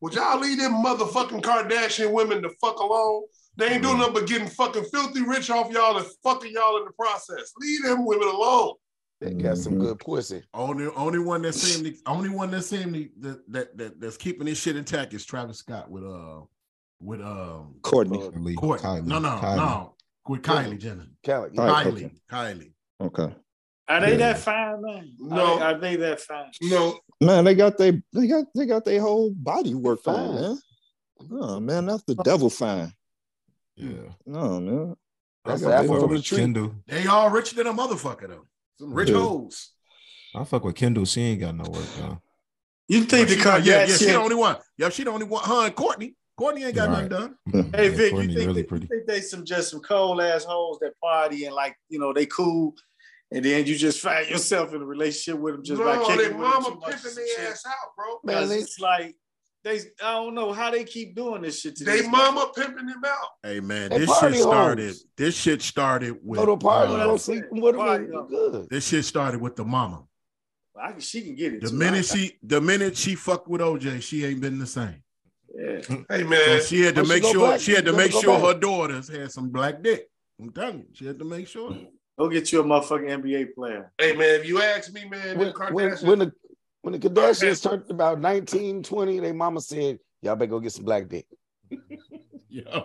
Would y'all leave them motherfucking Kardashian women the fuck alone? They ain't doing nothing but getting fucking filthy rich off y'all and fucking y'all in the process. Leave them women alone. They got some Mhm. good pussy. Only only one that seemed to, only one that seemed to, that, that that that's keeping this shit intact is Travis Scott with uh with um Courtney. Kylie, Courtney. Kylie, no no Kylie. no with Kylie Jenner. Kelly. All right, Kylie. okay. Kylie. Okay. Are they Yeah. that fine, man? No. Are they, are they that fine? No, Man, they got they they got they got their whole body worked on, Fine. man. Oh man, that's the devil fine. Yeah. No man. That's I the got apple they from the tree. Kendall. They all richer than a motherfucker though. Some rich Yeah. hoes. I fuck with Kendall. She ain't got no work done. You think the She got- yeah, yeah, she the only one. Yeah, she the only one. Her and Courtney. Courtney ain't got Right. nothing done. Mm, Hey yeah, Vic, Courtney you think, really they, pretty. you think they some just some cold ass hoes that party and like you know they cool, and then you just find yourself in a relationship with them just by kicking they with them mama too much pimping and their ass out, bro. Man, it's like they I don't know how they keep doing this shit to They these mama pimping them out. Hey man, They this shit party started. hoes. This shit started with Go to party, uh, go sleep with Party, and though. you good. this shit started with the mama. I can, she can get it. The too. minute I- she the minute she fucked with OJ, she ain't been the same. yeah. Hey So man, she had to Once you make go sure black, she had to you gotta make go sure back. her daughters had some black dick. I'm telling you, she had to make sure. go get you a motherfucking NBA player. hey man, if you ask me, man, When, them when, Kardashians, when the when the Kardashians turned about 19, 20, their mama said, Y'all better go get some black dick. [LAUGHS] Yeah.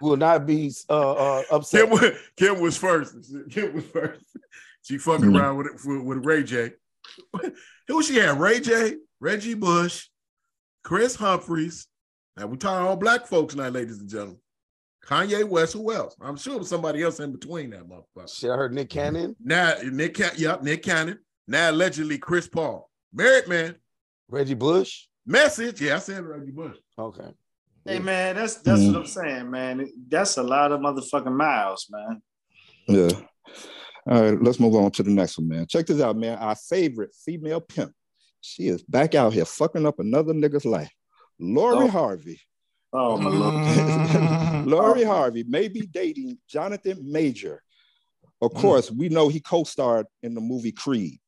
Will not be uh, uh upset. Kim, was- Kim was first. Kim was first. She fucking Mhm. around with, with with Ray J. Who she had? Ray J, Reggie Bush, Kris Humphries. Now we talking all black folks now, ladies and gentlemen. Kanye West. Who else? I'm sure it was somebody else in between that motherfucker. Shit, I heard Nick Cannon, Now Nick, Can- yep, Nick Cannon. Now allegedly Chris Paul, married man. Reggie Bush. Message. Yeah, I said Reggie Bush. Okay. Hey man, that's that's Mhm. what I'm saying, man. That's a lot of motherfucking miles, man. Yeah. All right, let's move on to the next one, man. Check this out, man. Our favorite female pimp. She is back out here fucking up another nigga's life. Lori Oh. Harvey. Oh my lord. Mm. [LAUGHS] Lori Harvey may be dating Jonathan Major. Of course, we know he co-starred in the movie Creed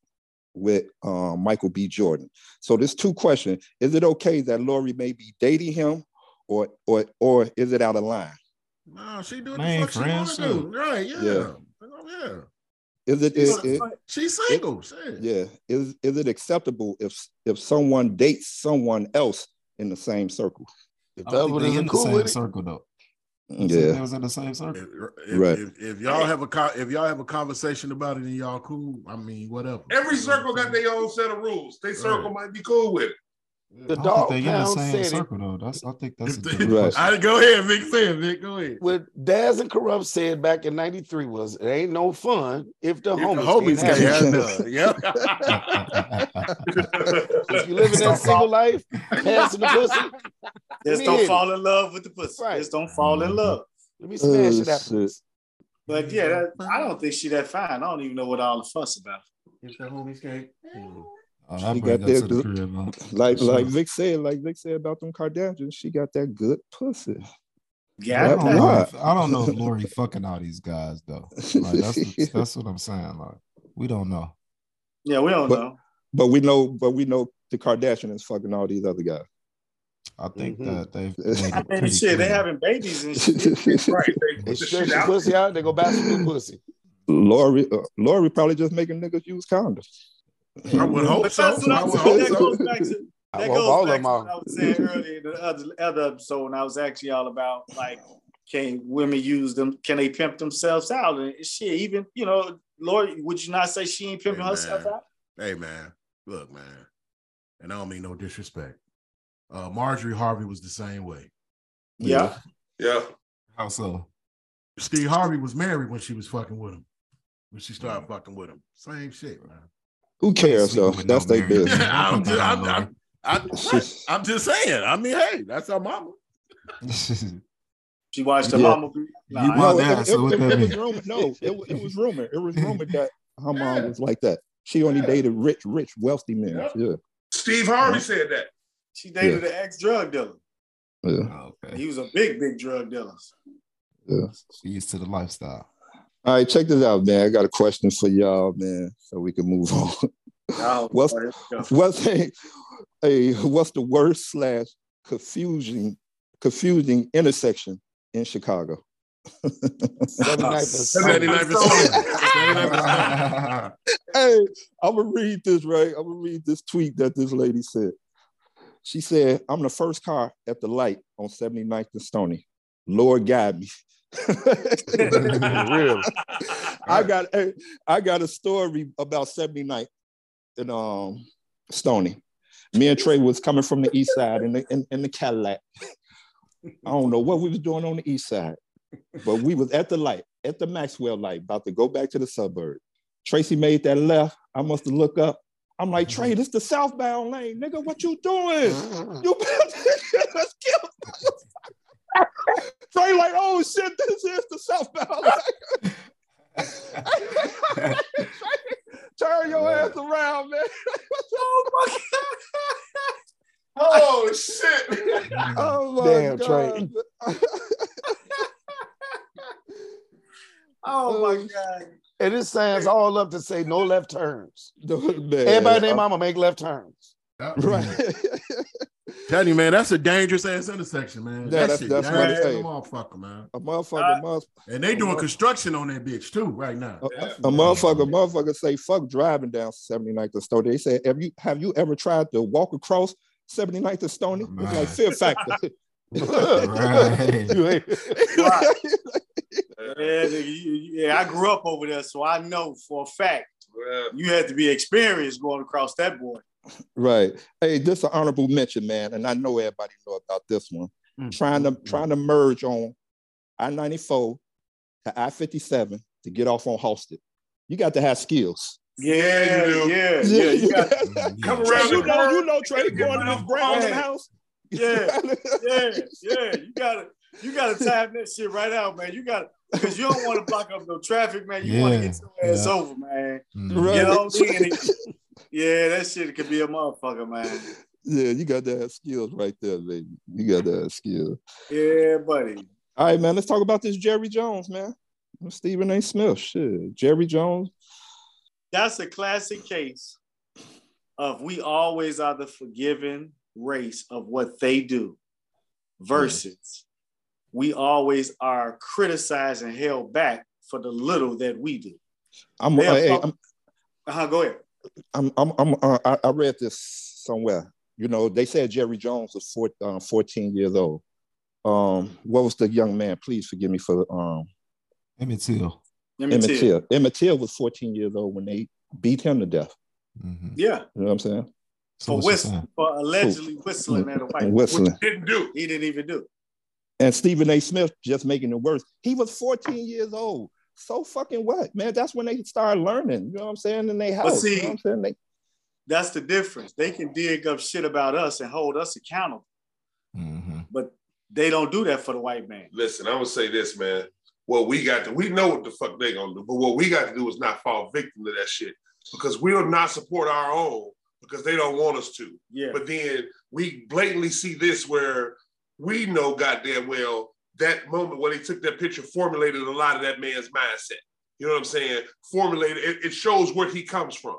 with uh, Michael B. Jordan. So there's two questions. Is it okay that Lori may be dating him or or or is it out of line? No, she doing Man, the fuck she wanna do. Right? Yeah. Yeah. yeah. Is it, is, is- She's single. shit. yeah, is is it acceptable if if someone dates someone else in the same circle? If I the don't think other they isn't in the same with it, circle though. Yeah. They was in the same circle. If, Right. if, if y'all have a co- if y'all have a conversation about it and y'all cool, I mean, whatever. every circle got their own set of rules. They circle might be cool with it. The I don't dog think they in the same said it. circle though. That's I think that's a good [LAUGHS] Right. I, go ahead, Vic. Say it, Vic. Go ahead. What Daz and Kurupt said back in '93 was, "It ain't no fun if the If the homies, homies can't can't have have none." none. Yep. [LAUGHS] If you live in that single life, passing the pussy, [LAUGHS] Just don't fall in love with the pussy. Right. Just don't fall in mm-hmm. love. let me smash Oh, it afterwards. shit. But yeah, that, I don't think she that fine. I don't even know what all the fuss about. If the homies can't. Mm. Oh, I She bring got up to that- the crib. [LAUGHS] Like For like sure. Vic said, like Vic said about them Kardashians, she got that good pussy. Yeah, That don't, know if, I don't know if Lori fucking all these guys though. [LAUGHS] Like that's that's what I'm saying. Like we don't know. yeah, we don't But- know. But we know, but we know the Kardashians fucking all these other guys. I think Mhm. that they've [LAUGHS] made I mean, pretty shit, they clear. having babies and shit. Right. They They put the stretch shit the out. pussy out, they go buy some new pussy. Lori, uh, Lori probably just making niggas use condoms. I would hope so. that's what I would hope That so. goes back to that hope goes back to what I was saying earlier in the other, other episode when I was actually all about like can women use them? Can they pimp themselves out? And shit, even you know, Lori, would you not say she ain't pimping Hey, herself man. out? Hey man, look, man, and I don't mean no disrespect. Uh, Marjorie Harvey was the same way. Yeah. Yeah. How so? Steve Harvey was married when she was fucking with him. When she started fucking with him, same shit, man. Who cares though? with That's their business. [LAUGHS] I'm, Put that just, I'm, I'm, I'm, right. I'm just saying. I mean, hey, that's our mama. [LAUGHS] She watched her Yeah. mama. Nah, You I- brought No, it, that, it- so what it- that it was mean? rumored. No, it, it was rumored. It was rumored that her mom Yeah. was like that. She only Yeah. dated rich, rich, wealthy men. Yep. Yeah, Steve Harvey said that. she dated an ex drug dealer. yeah. Oh, okay. He was a big, big drug dealer. She used to the lifestyle. All right, check this out, man. I got a question for y'all, man, so we can move [LAUGHS] on. Oh, What's- here what's [LAUGHS] a, a what's the worst slash confusing confusing intersection in Chicago? [LAUGHS] 79%. 79%. hey, I'm gonna read this right. I'm gonna read this tweet that this lady said. She said, "I'm the first car at the light on 79th and Stony. Lord guide me. Real. [LAUGHS] I got I got a story about 79 in um Stony. Me and Trey was coming from the east side in the in, in the Cadillac. I don't know what we was doing on the east side, but we was at the light, at the Maxwell light, about to go back to the suburb. Tracy made that left. I must have looked up. I'm like, Trey, this the southbound lane, nigga. What you doing? You let's [LAUGHS] kill. Trey, like, oh shit, this is the southbound lane. [LAUGHS] Turn your ass around, man. Oh my god. [LAUGHS] Oh shit! Oh my Damn, God. Trey. [LAUGHS] Oh my god. And it signs all up to say no left turns. Man, Everybody named uh, mama make left turns. right. Tell you, man, that's a dangerous ass intersection, man. Yeah, that that's- shit that's what dangerous it as a motherfucker, man. a motherfucker, Uh, must, And they doing construction on that bitch too right now. a, a motherfucker, motherfucker say fuck driving down 79th to Stony. They said, have you have you ever tried to walk across 79th to Stony? It's like Right. fear factor. Right. [LAUGHS] [LAUGHS] You ain't- [LAUGHS] Yeah, nigga, you- you- yeah, I grew up over there, so I know for a fact Yeah. you had to be experienced going across that boy. Right. Hey, this is an honorable mention, man, and I know everybody know about this one. Mm. Trying to trying to merge on I-94 to I-57 to get off on Halsted. You got to have skills. Yeah, you do. yeah, yeah. You got, [LAUGHS] Come Trey, around you know, you know, Trey going to this brown in Yeah. house. Yeah. yeah, [LAUGHS] yeah. You gotta, you gotta time that shit right out, man. You gotta, because you don't want to block up no traffic, man. You want to get your ass yeah. over, man. Mhm. Right. You know what I mean? [LAUGHS] Yeah, that shit could be a motherfucker, man. Yeah, you got to have skills right there, baby. You got to have skills. Yeah, buddy. All right, man. Let's talk about this Jerry Jones, man. Stephen A. Smith. Shit. Jerry Jones. That's a classic case of we always are the forgiven race of what they do versus we always are criticized and held back for the little that we do. I'm, hey, I'm, Uh-huh, go ahead. I'm, I'm, I'm uh, I, I read this somewhere. You know, they said Jerry Jones was four, uh, 14 years old. Um, what was the young man? Please forgive me for um, Emmett Till. Let me Emmett. Till. Emmett Till was 14 years old when they beat him to death. Mhm. Yeah, You know what I'm saying? So for whistling, for allegedly whistling at a white. And [LAUGHS] boy. whistling. Didn't do. He didn't even do. And Stephen A. Smith just making it worse. He was 14 years old. So fucking what, man? That's when they start learning. You know what I'm saying? In their house. see- you know what I'm saying? They, That's the difference. They can dig up shit about us and hold us accountable, Mhm. but they don't do that for the white man. Listen, I'm gonna say this, man. What we got to, we know what the fuck they gonna do, but what we got to do is not fall victim to that shit because we'll not support our own because they don't want us to. Yeah. But then we blatantly see this where we know goddamn well that moment where they took that picture formulated a lot of that man's mindset. You know what I'm saying? Formulated, it, it shows where he comes from.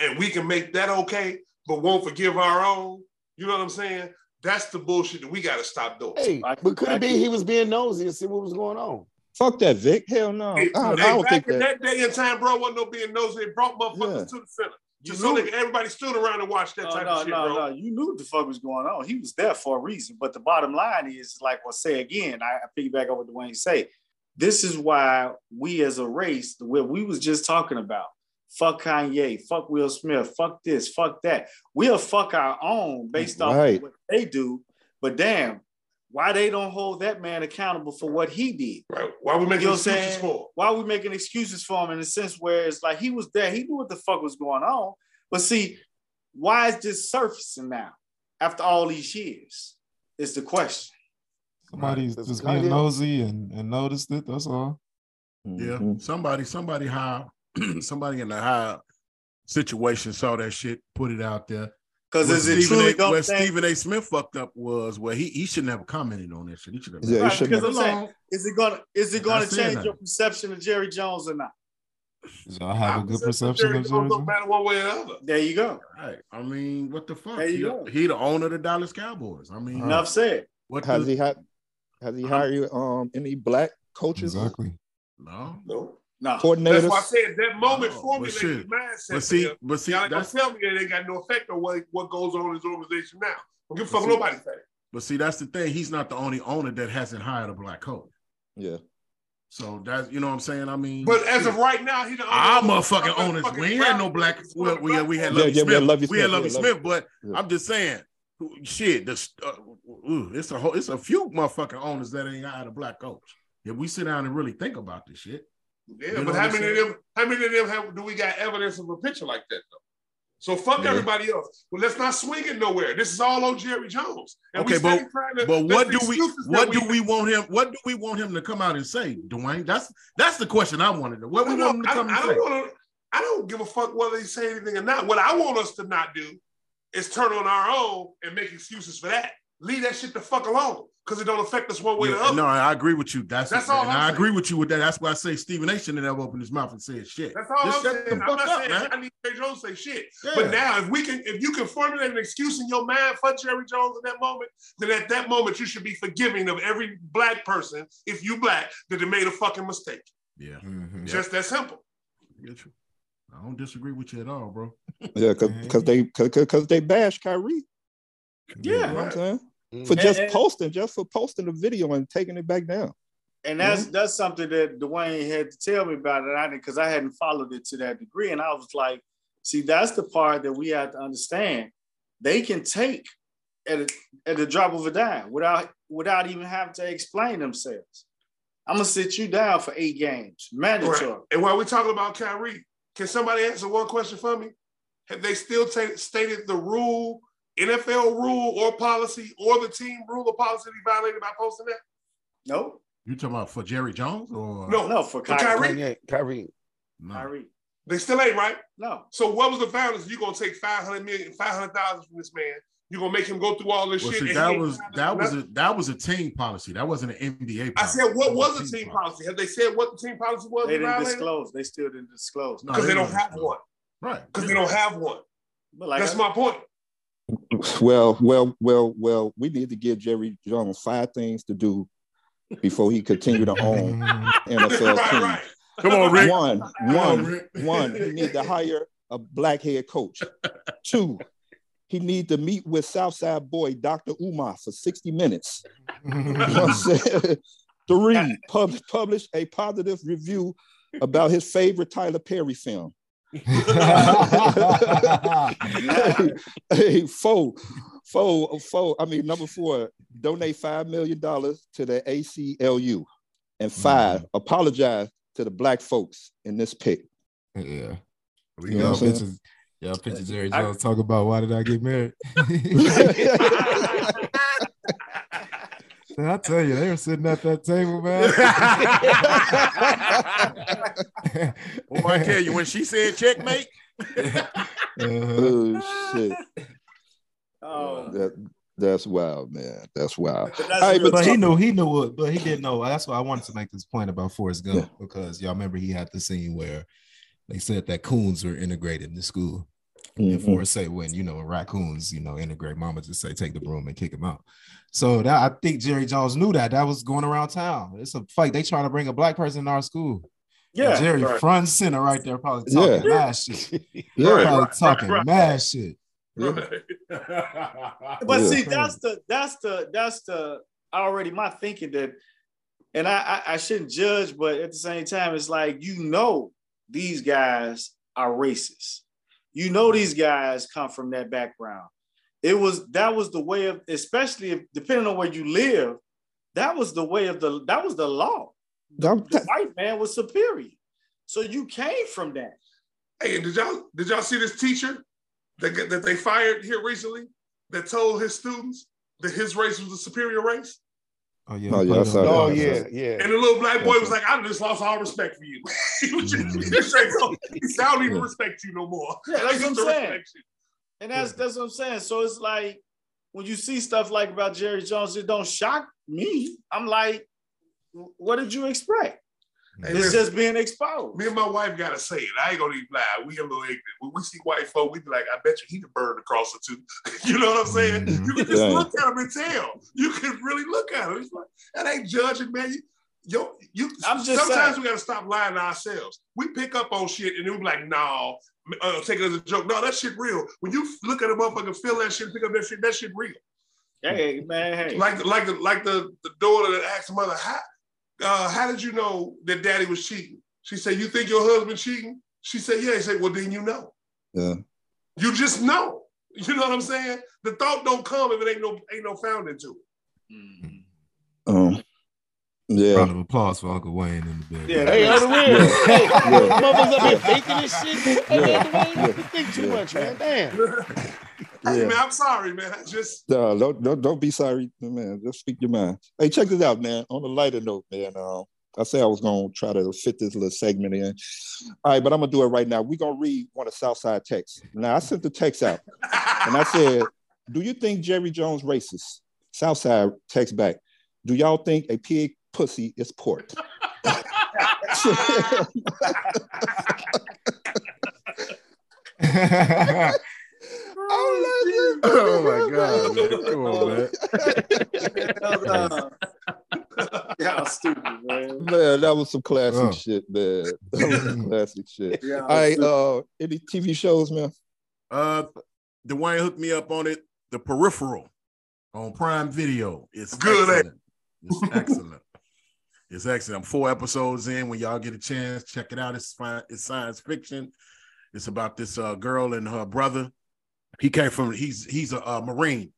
And we can make that okay, but won't forgive our own. You know what I'm saying? That's the bullshit that we gotta stop doing. Hey, but could it be he was being nosy and see what was going on? fuck that, Vic. Hell no. I don't, I don't back think in that. that day and time, bro, wasn't no being nosy. They brought motherfuckers Yeah. to the center. You Just so knew they, everybody stood around and watched that No, type no, of shit, no, bro. no. You knew what the fuck was going on. He was there for a reason. But the bottom line is, like I say again, I, I piggyback on what Dwayne say. This is why we as a race, what we was just talking about, fuck Kanye, fuck Will Smith, fuck this, fuck that. We'll fuck our own based off Right. of what they do. But damn, why they don't hold that man accountable for what he did? Right. Why we making You know excuses saying? for? Why are we making excuses for him in a sense where it's like he was there, he knew what the fuck was going on. But see, why is this surfacing now after all these years? Is the question. Somebody's Right. just Kanye- being nosy and, and noticed it. That's all. Yeah, Mhm. somebody, somebody high, [CLEARS THROAT] somebody in the high situation saw that shit, put it out there. Because Where is it Stephen truly A, where to Stephen A. Smith fucked up was where he he shouldn't have commented on that shit. He should have. Yeah, right, because. I'm saying, is it gonna is it gonna change that. your perception of Jerry Jones or not? Y'all have a good perception of Jerry Don't Jones? matter one way or other. There you go. Right. I mean, what the fuck? There you he, go. he the owner of the Dallas Cowboys. I mean, Enough said. what Has the, he had? Has he hired um any black coaches, Exactly. no. No. No. coordinators? That's why I said that moment No, but formulated shit. his mindset. But see, but see, Y'all ain't gonna that's tell me that ain't got no effect on what, what goes on in his organization now. Don't give a fuck See- what nobody say. But see, that's the thing. He's not the only owner that hasn't hired a black coach. yeah. So that's you know what I'm saying. I mean, But as of right now, he the only our motherfucking owners, we ain't had no black. Well, we, yeah, we had Yeah, Lovie yeah, we Smith. had Lovie we had Lovie yeah, Smith, but Yeah. I'm just saying, shit. This uh, ooh, it's a whole, it's a few motherfucking owners that ain't had a black coach. If we sit down and really think about this shit, Yeah, You but how many of them? How many of them have do we got evidence of a picture like that though? So fuck Yeah. everybody else. Well, let's not swing it nowhere. This is all on Jerry Jones. And we Okay, but- to- but what do we what do we want him? What do we want him to come out and say, Dwayne? That's that's the question I wanted. to What we want him to I, come I and don't want to. I don't give a fuck whether he say anything or not. What I want us to not do is turn on our own and make excuses for that. Leave that shit the fuck alone because it don't affect us one way or the other. no, I agree with you. That's, That's all and I'm I saying. agree with you with that. That's why I say Stephen A. shouldn't have opened his mouth and said shit. That's all Just I'm shut saying. the I'm not up, saying man. I need Jerry Jones to say shit. Yeah. But now, if we can, if you can formulate an excuse in your mind for Jerry Jones in that moment, then at that moment you should be forgiving of every black person, if you black, that they made a fucking mistake. Yeah, Mhm. Just that simple. get you. I don't disagree with you at all, bro. Yeah, because [LAUGHS] they because they bash Kyrie. Yeah. You know what I'm saying? For mm-hmm. just And- and- posting, just for posting the video and taking it back down. And mm-hmm. that's that's something that Dwayne had to tell me about it. I didn't because I hadn't followed it to that degree, and I was like, see, that's the part that we have to understand. They can take at a, at the drop of a dime without without even having to explain themselves. I'm gonna sit you down for eight games, mandatory. Right. And while we're talking about Kyrie, can somebody answer one question for me? Have they still ta- stated the rule, NFL rule or policy, or the team rule or policy they violated by posting that? No. You talking about for Jerry Jones or No, no, for For Kyrie. Kyrie? Kyrie. No. Kyrie. They still ain't right. No, So what was the violence? You're gonna take 500 million, 500,000 from this man. You're gonna make him go through all this Well, shit. see, that was that was a that was a team policy. That wasn't an NBA. I said, what That was the team policy? Have they said what the team policy was? they didn't disclose. They still didn't disclose. No, Because they don't didn't. have one. Right. Because they don't have one. But like That's I- my point. Well, well, well, well, we need to give Jerry Jones five things to do before he continue to own mm. NFL right, teams. right. Come on, Rick. One, Come on, one, Rick. one, he need to hire a black head coach. Two, he need to meet with Southside boy Dr. Umar for 60 minutes. You know what [LAUGHS] I'm saying? Three, pub- publish a positive review about his favorite Tyler Perry film. Hey, [LAUGHS] hey, four, four, four. I mean, number four, donate five million dollars to the ACLU, and 5 mm-hmm. apologize to the black folks in this pick. Yeah. You know Y'all what I'm saying? pictures, uh, y'all picture Jerry Jones talk about why did I get married? [LAUGHS] [LAUGHS] I tell you, they were sitting at that table, man. [LAUGHS] Boy, I tell you, when she said checkmate, Uh-huh. oh shit, Oh, that that's wild, man. That's wild. but that's All right, real but But he talk. knew, he knew what, but he didn't know. That's why I wanted to make this point about Forrest Gump Yeah. because y'all remember he had the scene where they said that coons were integrated in the school. And Mhm. Forrest say when you know raccoons, you know, integrate, mama just say take the broom and kick him out. So that I think Jerry Jones knew that that was going around town. It's a fight. They trying to bring a black person in our school. And Yeah, Jerry right. front center right there, probably talking Yeah. mad shit. [LAUGHS] Yeah, Probably right, talking right. mad shit. [LAUGHS] But Yeah. see, that's the that's the that's the already my thinking that, and I, I I shouldn't judge, but at the same time, it's like you know these guys are racist. You know these guys come from that background. It was that was the way of, especially if depending on where you live, that was the way of the that was the law. That- The white man was superior, so you came from that. Hey, did y'all did y'all see this teacher that that they fired here recently that told his students that his race was the superior race? Oh yeah. Oh, yeah, I put it saw on oh, that. Oh yeah, yeah. And the little black boy was like, "I just lost all respect for you." [LAUGHS] he was just, he mm-hmm. was straight up, "I don't even respect you no more." Yeah, that's [LAUGHS] what I'm saying. And that's that's what I'm saying. So it's like when you see stuff like about Jerry Jones, it don't shock me. I'm like, what did you expect? Hey, It's listen, just being exposed. me and my wife gotta say it. I ain't gonna even lie. We a little ignorant. When we see white folk, we be like, "I bet you he the bird across the too." [LAUGHS] you know what I'm saying? Mhm. You can just Yeah. look at him and tell. You can really look at him. It's like that ain't judging, man. You, yo, you. I'm just sometimes saying. we gotta stop lying to ourselves. We pick up on shit and then we be like, "No." Uh, take it as a joke. No, that shit real. When you look at a motherfucker, feel that shit, pick up that shit, that shit real. Hey man, hey. Like the like the like the the daughter that asked mother, how uh, how did you know that daddy was cheating? She said, you think your husband cheating? She said, yeah. He said, well, then you know. Yeah. You just know. You know what I'm saying? The thought don't come if it ain't no ain't no founding to it. Um, yeah. Round of applause for Uncle Wayne in the bed. Yeah, Hey, that's- Uncle Wayne. Yeah. Hey, Yeah. motherfuckers up here faking this shit. Hey, Yeah. Uncle Wayne, Yeah. you think too Yeah. much, man. Damn. [LAUGHS] Hey, Yeah. man, I'm sorry, man. I [LAUGHS] just No, don't, don't don't be sorry, man. Just speak your mind. Hey, check this out, man. On a lighter note, man. Um, I say I was gonna try to fit this little segment in. All right, but I'm gonna do it right now. We're gonna read one of Southside texts. Now I sent the text out and I said, Do you think Jerry Jones racist? Southside text back. Do y'all think a pig pussy is pork? [LAUGHS] [LAUGHS] Oh my god, man. Come on, man. [LAUGHS] Y'all stupid, man. Man, that was some classic Oh. shit, man. That was some classic shit. [LAUGHS] Yeah, All right, uh, any TV shows, man? Uh, Dwayne hooked me up on it. The Peripheral on Prime Video. It's Good? Excellent. It's excellent. It's excellent. I'm four episodes in. When y'all get a chance, check it out. It's fine. It's science fiction. It's about this uh, girl and her brother. He came from. He's he's a, uh marine,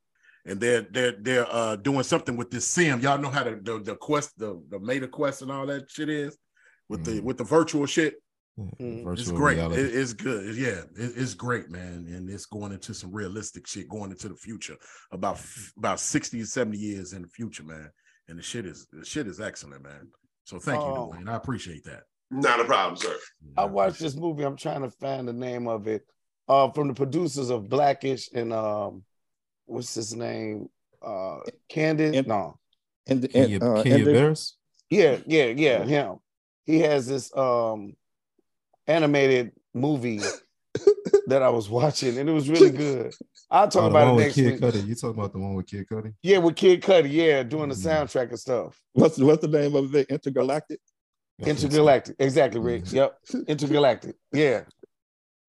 and they're they're they're uh, doing something with this sim. Y'all know how the the, the quest, the the meta quest, and all that shit is with the Mhm. with the virtual shit. Mm. It's Virtual great. It- it's good. Yeah, it- it's great, man. And it's going into some realistic shit, going into the future, about f- about sixty and seventy years in the future, man. And the shit is the shit is excellent, man. So thank you, Oh. Dwayne. I appreciate that. not a problem, sir. I watched this movie. I'm trying to find the name of it. Uh, from the producers of Blackish and um, what's his name? Uh, Candid. And- no. And, Kenya, uh, Kenya Barris? Yeah, yeah, yeah. Him. He has this um animated movie [LAUGHS] that I was watching, and it was really good. I'll talk Oh, about it with next Kid week. Cudi. You talking about the one with Kid Cudi? Yeah, with Kid Cudi. Yeah, doing the Mhm. soundtrack and stuff. what's what's the name of it? Entergalactic. Entergalactic. Exactly, Rick. Yep. Entergalactic. Yeah.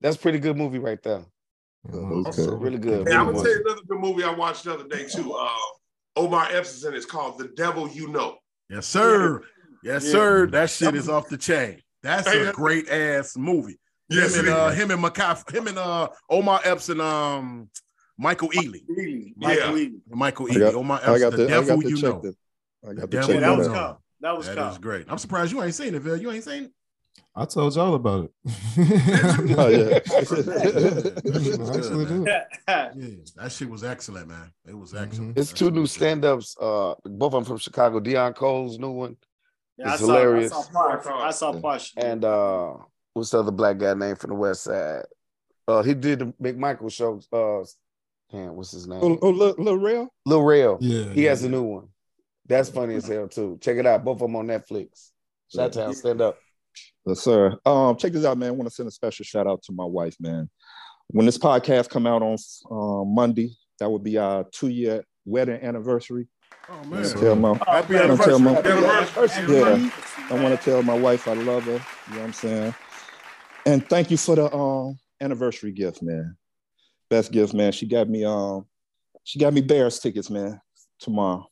That's a pretty good movie right there. Okay. Also, Really good. Hey, I'm really gonna tell you another good movie I watched the other day too. Uh, Omar Epps is in. It's called The Devil You Know. Yes, sir. Yes, Yeah. sir. That shit is off the chain. That's Hey, a great ass movie. Yes, him and uh, him and McCaff, him and uh Omar Epps and um Michael Ealy. Ealy, Yeah. Michael Ealy. Michael I Ealy. got- Omar I Epps, got the to, I devil got you know. this. I got to devil you that that was out. That was That calm. is great. I'm surprised you ain't seen it, Bill. You ain't seen it. I told y'all about it. [LAUGHS] Oh, yeah. I actually do. [LAUGHS] Yeah, that shit was excellent, man. It was excellent. It's two new was stand-ups. Uh, both of them from Chicago. Deon Cole's new one, Yeah, I saw, hilarious. I saw part. I saw partially. and uh, what's the other black guy name from the West Side? Uh, he did the Carmichael show. Uh, man, what's his name? Oh, oh Lil, Lil Rel? Lil Rel. Yeah. He yeah, has a new one. That's funny as hell too. Check it out. Both of them on Netflix. Shot Town, stand up. Yes, sir. Um, check this out, man. I want to send a special shout out to my wife, man. When this podcast come out on uh, Monday, that would be our two year wedding anniversary. Oh man. tell my, Happy I wanna tell my, Anniversary. yeah, I want to tell my wife I love her. You know what I'm saying? And thank you for the um anniversary gift, man. Best gift, man. She got me um, she got me Bears tickets, man. Tomorrow.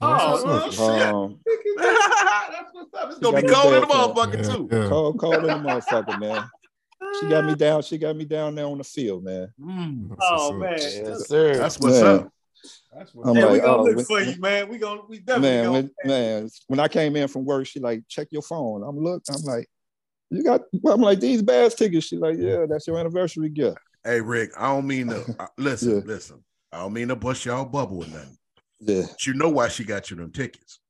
Oh, well, shit. Um, [LAUGHS] That's what's up. It's gonna be got cold in the motherfucker too. yeah. cold, cold in the motherfucker, man. She got me [LAUGHS] down. She got me down there on the field, man. Mm, Oh man, Yes, sir. that's what's Man. up. That's what's I'm hey, up. we like, gonna oh, look when- for you, man. We gonna, we definitely man, gonna. when, man, when I came in from work, she like, check your phone. I'm look, I'm like, you got I'm like, these bass tickets. She like, yeah, that's your anniversary gift. Hey Rick, I don't mean to [LAUGHS] listen, Yeah. listen. I don't mean to bust y'all bubble or nothing. Yeah. But you know why she got you them tickets.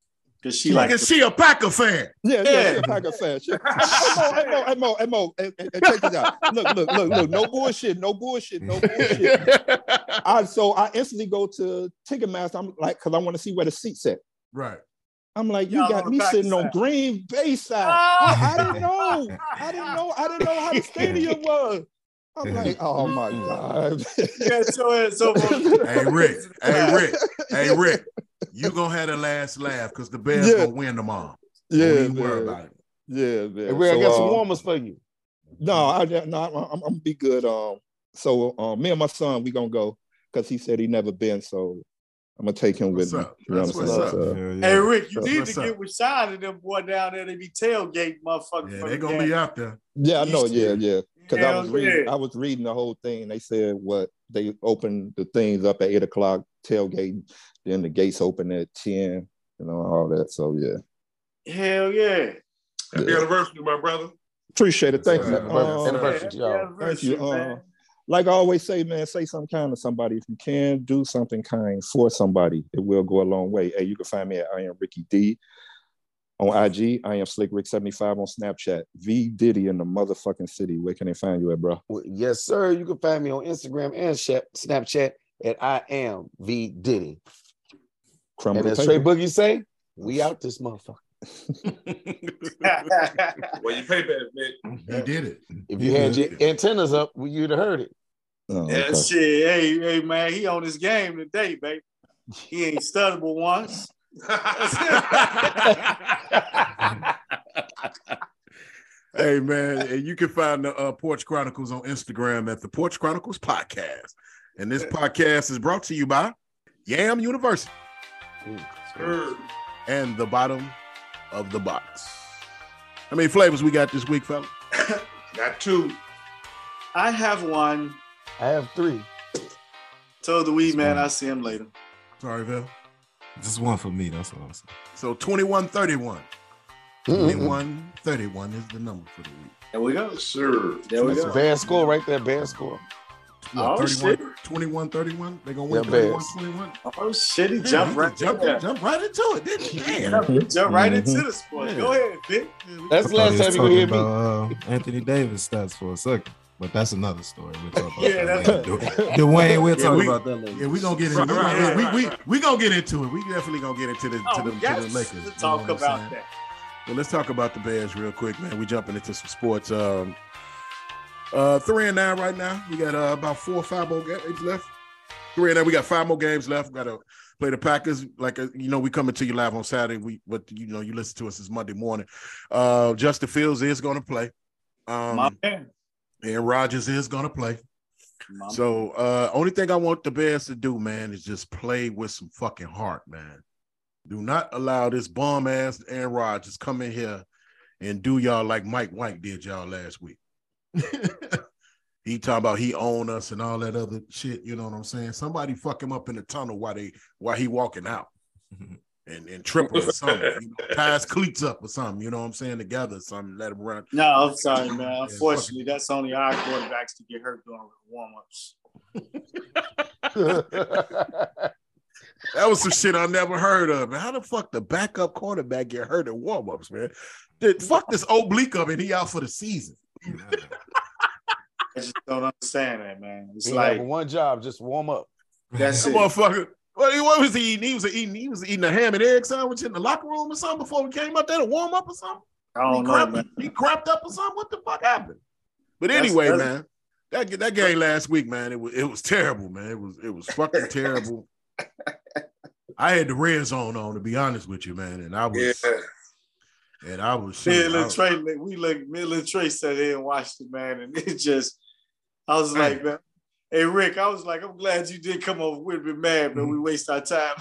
Cause she She like like she a Packer fan. Yeah, yeah, Yeah. yeah. Packer fan. She- Hey, Mo, hey, Mo, hey, Mo, hey, Mo, and, and- and check this out. Look, look, look, look. No bullshit, no bullshit, no bullshit. [LAUGHS] I so I instantly go to Ticketmaster. I'm like, cause I want to see where the seats at. right. I'm like, you Y'all got me sitting Packer on. Green Bay side. Ah! [LAUGHS] I, I didn't know. I didn't know. I didn't know how the [LAUGHS] stadium was. I'm [LAUGHS] like, oh my god. [LAUGHS] yeah, so it's so [LAUGHS] Hey Rick, hey Rick, hey Rick. You gonna have the last laugh because the Bears Yeah. gonna win tomorrow. yeah, Don't worry about it. Yeah, man. Hey, Ray, I So, got some uh, warmers for you. No, I no, I'm, I'm, I'm gonna be good. Um, so um, me and my son, we gonna go because he said he never been. So I'm gonna take him What's with me. up? You know That's what what's saying? up. So, Hell yeah. Hey Rick, you What's need up? to get with Sean and them boy down there. They be tailgate motherfuckers. Yeah, they gonna game. be out there. yeah, I know. Yeah, yeah. Because I Hell was reading, yeah. I was reading the whole thing. They said what they opened the things up at eight o'clock, tailgate. Then the gates open at ten. You know all that. So yeah, Hell yeah. Happy Yeah. anniversary, my brother. appreciate it. Thank you. Happy Um, anniversary. Happy y'all. anniversary, Thank you. Uh, like I always say, man, say something kind to somebody. If you can do something kind for somebody, it will go a long way. Hey, you can find me at I am Ricky D on IG. I am Slick Rick 75 on Snapchat. V Diddy in the motherfucking city. Where can they find you at, bro? Well, yes, sir. You can find me on Instagram and Sha- Snapchat at I am V Diddy. Crumble And the as Trey. Boogie say, we out this motherfucker. [LAUGHS] Well, you pay back, Nick. He did it. If you had your antennas up, well, you'd have heard it. Oh, yeah, okay. shit. Hey, hey, man, he on his game today, baby. He ain't stutterable once. [LAUGHS] Hey man, and you can find the uh, Porch Chronicles on Instagram at the Porch Chronicles Podcast. And this podcast is brought to you by Yam University Sure. and the bottom of the box. How many flavors we got this week, fella? [LAUGHS] Got two. I have one. I have three. Told the weed man I'll see him later. Sorry, Val. Just one for me. That's all I'm saying. So 2131. Mm-mm. 2131 is the number for the week. There we go. Sure. There we That's a go. bad score right there. Bad score. Oh, What, 31, shit. 21 31? They're going to win Yeah, 31 Bears. 21. Oh shit, he Damn, jumped he right jumped, there. jumped right into it, didn't he? Damn. Jump, jump right Mhm. into the sport. Yeah. Go ahead, Vic. That's the last time you hear me. about, uh, Anthony Davis stats for a second, but that's another story. We'll talk about [LAUGHS] Yeah, that. that's- later. [LAUGHS] Dwayne, we'll Yeah, talk we- about that later. Yeah, we gonna get into Right, we, right, we, right, we, right. we gonna get into it. We definitely gonna get into the to Oh, the, we to the Lakers. you know talk about saying? that. Well, let's talk about the Bears real quick, man. We jumping into some sports. Um, uh, three and nine right now. We got uh, about four or five more games left. Three and nine. We got five more games left. We got to play the Packers. Like uh, you know, we coming to you live on Saturday. We but you know you listen to us this Monday morning. Uh, Justin Fields is going to play. My Um, man. And Rodgers is going to play. So uh only thing I want the Bears to do, man, is just play with some fucking heart, man. Do not allow this bomb ass Aaron Rodgers come in here and do y'all like Mike White did y'all last week. [LAUGHS] he talking about he own us and all that other shit. You know what I'm saying? Somebody fuck him up in the tunnel while they while he walking out [LAUGHS] and and triple or [LAUGHS] something. You know, tie his cleats up or something. You know what I'm saying? Together, or something. Let him run. No, I'm sorry, man. Yeah, Unfortunately, that's only our quarterbacks to get hurt during warm ups. That was some shit I never heard of. Man, how the fuck the backup quarterback get hurt at warm-ups, man? Dude, fuck this oblique of it. He out for the season. I just don't understand that, man. It's He like one job, just warm up. that's That it. motherfucker. What, what was he eating? He was eating. He was eating a ham and egg sandwich in the locker room or something before we came up there to warm up or something. I he, don't know, crapped, he crapped up or something. What the fuck happened? But anyway, that's- man, that that game last week, man, it was it was terrible, man. It was it was fucking terrible. [LAUGHS] I had the red zone on to be honest with you, man, and I was Yeah. and I was Me and I Lil was- Trey, we look, me and Trey sat here and watched it, man, and it just, I was like, man, hey Rick, I was like, I'm glad you did come over. We'd be mad, but we mm-hmm. waste our time.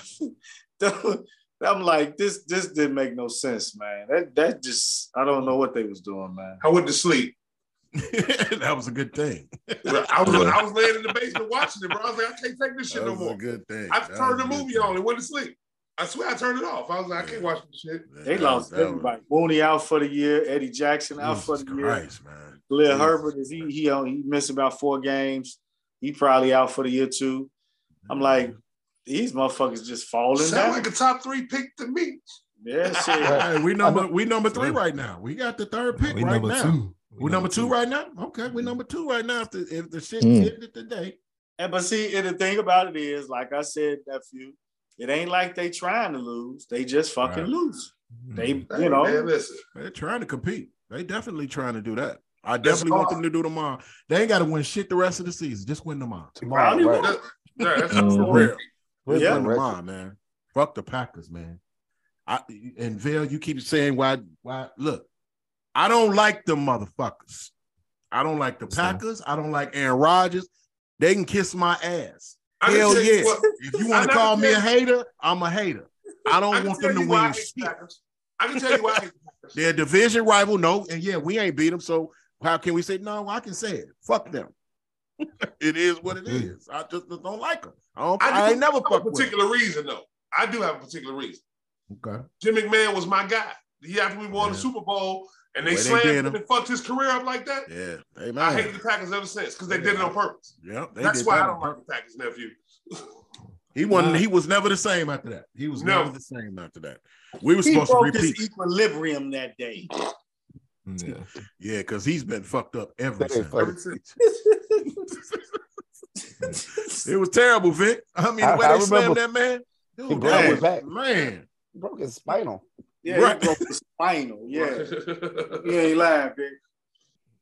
[LAUGHS] I'm like, this, this didn't make no sense, man. That, that just, I don't know what they was doing, man. I went to sleep. [LAUGHS] that was a good thing. I was I was [LAUGHS] laying in the basement watching it, bro. I was like, I can't take this shit That no was a more. good thing. I That turned the was a good movie thing. on and went to sleep. I swear I turned it off. I was like, I can't watch this shit. They lost was- that everybody. Mooney out for the year. Eddie Jackson out was- for the Jesus year. Christ, man. Khalil Jesus Herbert is he he he missed about four games. He probably out for the year too. I'm mm-hmm. like, these motherfuckers just falling Sound down. like a top three pick to me. yeah, [LAUGHS] shit. Hey, we number we number three right now. We got the third pick We right number now. two. We number two right now. Okay, we mm-hmm. number two right now. If the if the shit Mm. hit it today, And but see, and the thing about it is, like I said, nephew, it ain't like they trying to lose. They just fucking Right. lose. Mm-hmm. They, Hey, you know, man, listen. they're trying to compete. They definitely trying to do that. I definitely want them to do tomorrow. They ain't got to win shit the rest of the season. Just win tomorrow. Probably right. will. Yeah, that's Mhm. For real. Just Yeah. win tomorrow, man. Fuck the Packers, man. I and Vail, you keep saying why why look, I don't like them motherfuckers. I don't like the Same. Packers. I don't like Aaron Rodgers. They can kiss my ass. I Hell tell you what- If you want to call me a hater, I'm a hater. I I don't can want them to you I win shit. Packers. I can tell you why I hate the Packers. They're a division rival, no, and yeah, we ain't beat them. So how can we say no? I can say it. Fuck them. [LAUGHS] it is what it mm. is. I just, just don't like them. I, don't, I, I, ain't never have fuck a with particular reason though. I do have a particular reason. Okay. Jim McMahon was my guy. He after we won the Super Bowl and they way they slammed did him him. and fucked his career up like that. Yeah. Hey I hated the Packers ever since because they did it on purpose. Yeah. They That's did why that I don't like the Packers nephew. He wasn't. He was never the same after that. He was No. never the same after that. We were He supposed to broke his repeat. equilibrium that day. Yeah. [LAUGHS] Yeah, because he's been fucked up ever That since. Ever since. [LAUGHS] It was terrible, Vic. I mean, the I- way I they slammed remember- that man. Dude, broke that his was, back. man. Broke his spinal. Yeah, Right. he broke his spinal. Yeah, you ain't lying, big.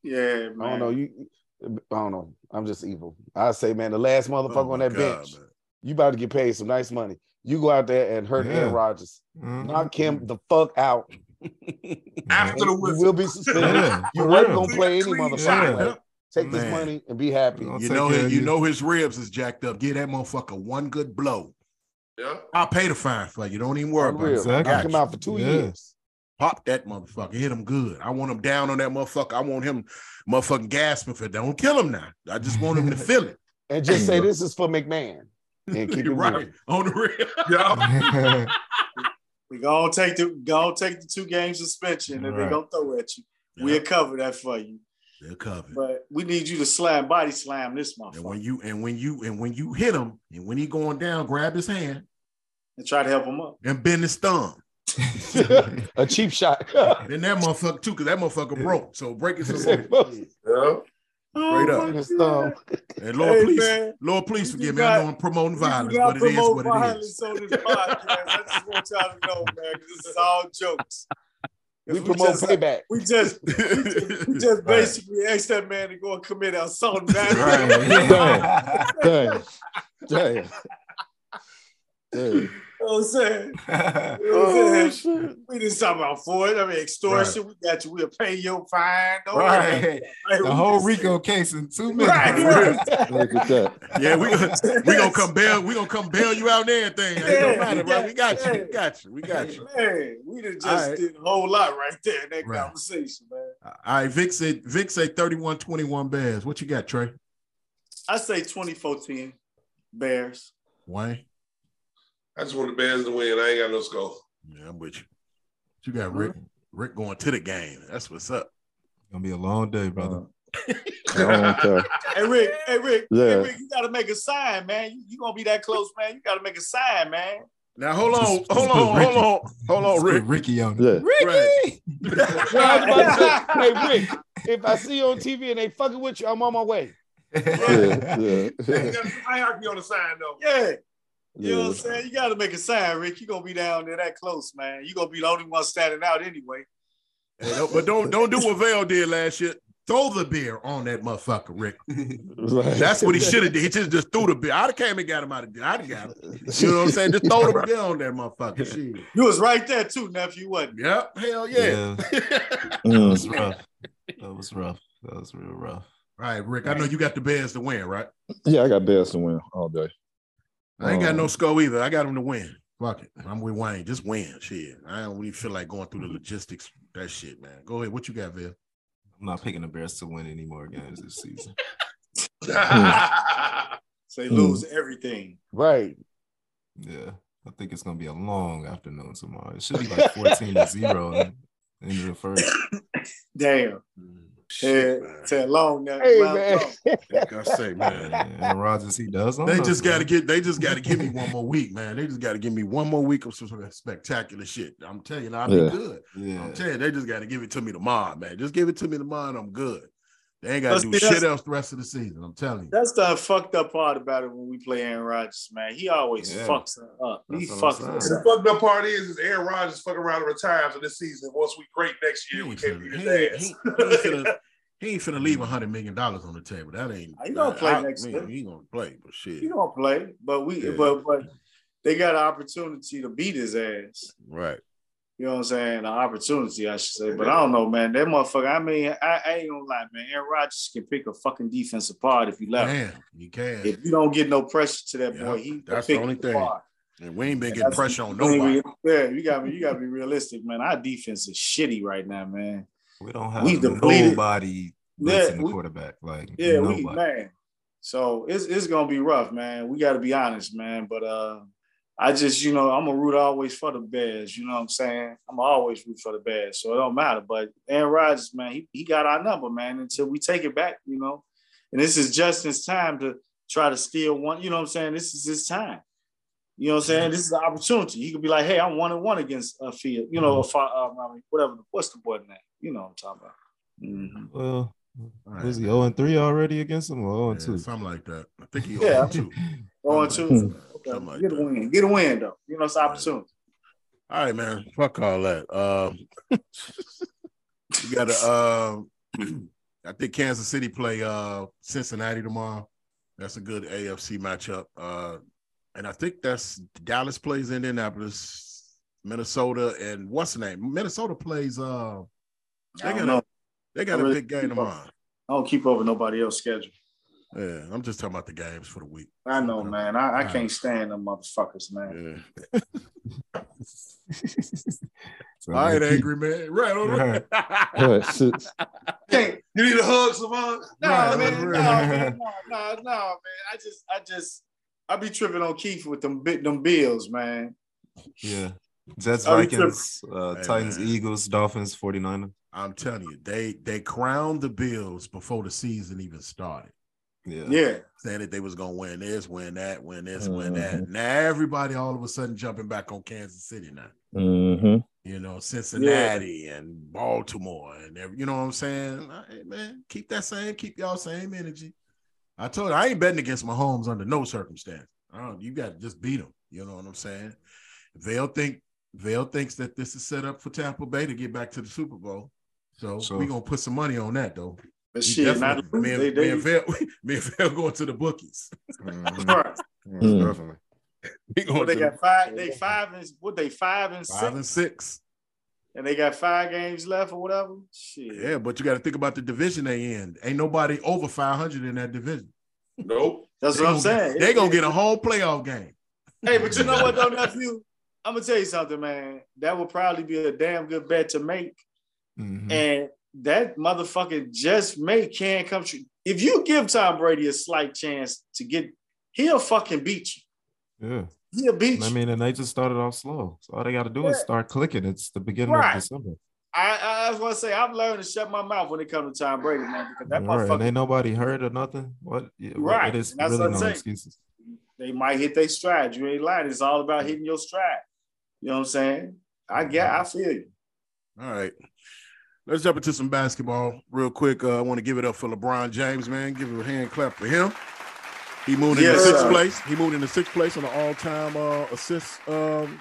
Yeah, man. I don't know. You I don't know. I'm just evil. I say, man, the last motherfucker Oh, on that God, bench, man. you about to get paid some nice money. You go out there and hurt Yeah. Aaron Rodgers. Mhm. Knock him the fuck out. After the you whistle. will be [LAUGHS] suspended. Yeah, You for weren't gonna play any motherfucker. motherfucking shot. way. Take this money and be happy. You know, his, you you. know his ribs is jacked up. Give that motherfucker one good blow. Yeah. I'll pay the fine for you. Don't even worry about Unreal. it. Exactly. Knock him out for two Yeah. years. Pop that motherfucker. Hit him good. I want him down on that motherfucker. I want him motherfucking gasping for it. Don't kill him now. I just want him to [LAUGHS] feel it. And just say this is for McMahon. And keep it right. right. On the real. Yeah. [LAUGHS] We gonna take the gonna take the two game suspension and they Right. gonna throw at you. Yeah. We'll cover that for you. They're covered. But we need you to slam body slam this And when you and when you and when you hit him and when he going down, grab his hand and try to help him up. and bend his thumb. [LAUGHS] a cheap shot. Then that motherfucker too, because that motherfucker broke. So break his [LAUGHS] Straight Yeah. up. his thumb. And Lord, Hey, please, man. Lord, please forgive do me. I know I'm promoting violence, do not but it is promote what it violence is. on this podcast. I just want y'all to know, man, 'cause this is all jokes. We promote just, payback. We just, we [LAUGHS] just, we just Right. basically asked that man to go and commit assault. Man. Right. Damn. [LAUGHS] Damn. Damn. You know what I'm saying? [LAUGHS] You know Oh, what I'm saying? We didn't talk about Ford. I mean, extortion. We got you. We'll pay your fine. Don't right. Like, The whole just- RICO case in two minutes. Right, right. Look at that. Yeah, we gonna [LAUGHS] we gonna come bail. We gonna come bail you out and everything. It Yeah, don't matter, bro. We got you. yeah. We got you. We got you. Man, we done just All right. did a whole lot right there in that Right. conversation, man. All right, Vic said Vic said 31-21 Bears. What you got, Trey? I say 2014 Bears. Wayne? I just want the Bears to win. I ain't got no score. Yeah, I'm with you. What you got, Rick? Rick going to the game. That's what's up. Gonna be a long day, uh, brother. I don't. [LAUGHS] Hey Rick, hey Rick, Yeah. hey Rick, you gotta make a sign, man. You, you gonna be that close, man. You gotta make a sign, man. Now hold on, Just- just hold put on, hold on, hold on, Let's put Rick. Ricky on it. Yeah. Right. [LAUGHS] Well, I was about to say, [LAUGHS] hey Rick, if I see you on TV and they fucking with you, I'm on my way. Yeah. Yeah. You got some hierarchy on the sign though. Yeah. You know what I'm saying? You gotta make a sign, Rick. You're gonna be down there that close, man. You're gonna be the only one standing out anyway. Hey, but don't don't do what Vail did last year. Throw the beer on that motherfucker, Rick. Right. That's what he should have did. He just, just threw the beer. I'd have came and got him out of there. I'd have got him. You know what I'm saying? Just throw the beer on that motherfucker. Shit. You was right there too, nephew, wasn't you? Yep. Hell yeah. [LAUGHS] That Mm. was rough. That was rough. That was real rough. All right, Rick. I know you got the Bears to win, right? Yeah, I got Bears to win all day. I ain't got no Um, score either. I got him to win. Fuck it. I'm with Wayne. Just win. Shit. I don't really feel like going through the logistics. That shit, man. Go ahead. What you got, Bill? I'm not picking the Bears to win any more games this season. [LAUGHS] Say Hmm. lose everything. Right. Yeah. I think it's gonna be a long afternoon tomorrow. It should be like 14 to 0 in, in the first. [COUGHS] Damn. Yeah, say long now. Hey man. long. Like I say, man. [LAUGHS] And Rodgers, he does. They just got to get. They just got to give me [LAUGHS] one more week, man. They just got to give me one more week of some sort of spectacular shit. I'm telling you, I'll be Yeah. good. Yeah. I'm telling you, they just got to give it to me tomorrow, man. Just give it to me tomorrow, and I'm good. They ain't got But to do see, shit else the rest of the season. I'm telling you. That's the fucked up part about it when we play Aaron Rodgers, man. He always Yeah. fucks her up. He That's what fucks I'm the fucked up part is, is Aaron Rodgers fucking around and retires in this season. Once we great next He year, we can't beat he, his ain't- ass. he, he ain't finna, [LAUGHS] he ain't finna leave a hundred million dollars on the table. That ain't. He gonna play I- next I- year. He gonna play, but shit. He don't play, but we Yeah. but but they got an opportunity to beat his ass. Right. You know what I'm saying? An opportunity, I should say. But I don't know, man. That motherfucker. I mean, I, I ain't gonna lie, man. Aaron Rodgers can pick a fucking defense apart if you let him. Man, you can. If you don't get no pressure to that Yeah, boy, he that's pick the only thing. apart. And we ain't been getting pressure on you nobody. be- Yeah, you got me. You got to be realistic, man. Our defense is shitty right now, man. We don't have We depleted. nobody Yeah, blitzing the we- quarterback. Like Yeah, nobody. we man. So it's it's gonna be rough, man. We got to be honest, man. But uh, I just you know I'm a root always for the Bears. You know what I'm saying? I'm always root for the Bears, so it don't matter. But Aaron Rodgers, man, he, he got our number, man. Until we take it back, you know. And this is Justin's time to try to steal one. You know what I'm saying? This is his time. You know what I'm saying? This is the opportunity. He could be like, "Hey, I'm one and one against a field. You know, a fi- um, I mean, whatever. What's the boy name? You know what I'm talking about? Mhm. Well, All was right. he 0 and 3 already against him or 0 and Yeah, 2? something like that. I think he Yeah. yeah. two. Going Something to like that. okay, Something like get a win, get a win though. You know, it's an opportunity. All right, man. Fuck all that. Um, you got to. Uh, [CLEARS THROAT] I think Kansas City play uh, Cincinnati tomorrow. That's a good AFC matchup. Uh, and I think that's Dallas plays Indianapolis, Minnesota, and what's the name? Minnesota plays. Uh, they got a they got a really big game tomorrow. I don't keep over nobody else's schedule. Yeah, I'm just talking about the games for the week. I know, Okay. man. I, I Alright. can't stand them motherfuckers, man. Yeah. [LAUGHS] So, All right, like, angry man. Right, on. What, sis? Can't- You need a hug, Savon? No, Right, man, no, right. man, no, no, no, man. I just, I just, I be tripping on Keith with them, bi- them bills, man. Yeah. Jets, Vikings, uh, Hey, Titans, man. Eagles, Dolphins, 49ers. I'm telling you, they they crowned the Bills before the season even started, Yeah. Yeah, saying that they was gonna win this, win that, win this, win that. Now everybody all of a sudden jumping back on Kansas City now. Mm-hmm. You know, Cincinnati and Baltimore and every, you know what I'm saying? Hey, man, keep that same, keep y'all same energy. I told you I ain't betting against Mahomes under no circumstance. I don't, you got to just beat them. You know what I'm saying? Vale think Vale thinks that this is set up for Tampa Bay to get back to the Super Bowl. So, So- we gonna put some money on that though. But We shit, not definitely- me, and, they, me, they, and Vale, me and Vale going to the bookies. Mhm. [LAUGHS] Right. Most Mm. Definitely. We going they to got five, they five and what they five and five six, and six. and they got five games left or whatever. Shit, Yeah, but you got to think about the division they in. Ain't nobody over 500 in that division. Nope. that's They what I'm saying. They gonna get a whole playoff game. Hey, but you know what though, [LAUGHS] nephew? I'm gonna tell you something, man. That would probably be a damn good bet to make. Mhm. And that motherfucker just may can come true. If you give Tom Brady a slight chance to get, he'll fucking beat you. Yeah. He'll beat you. I mean, and they just started off slow. So all they got to do is start clicking. It's the beginning Right. of December. I, I, I was gonna say I've learned to shut my mouth when it comes to Tom Brady, man, because that Right. And ain't nobody heard or nothing. What? Yeah, Right. It is that's really what no I'm saying. excuses. they might hit their stride. You ain't lying. It's all about hitting your stride. You know what I'm saying? I get, I mm-hmm. feel you. All right. Let's jump into some basketball real quick. Uh, I want to give it up for LeBron James, man. Give him a hand clap for him. He moved into Yes, sixth place. He moved into sixth place on the all-time uh, assist um,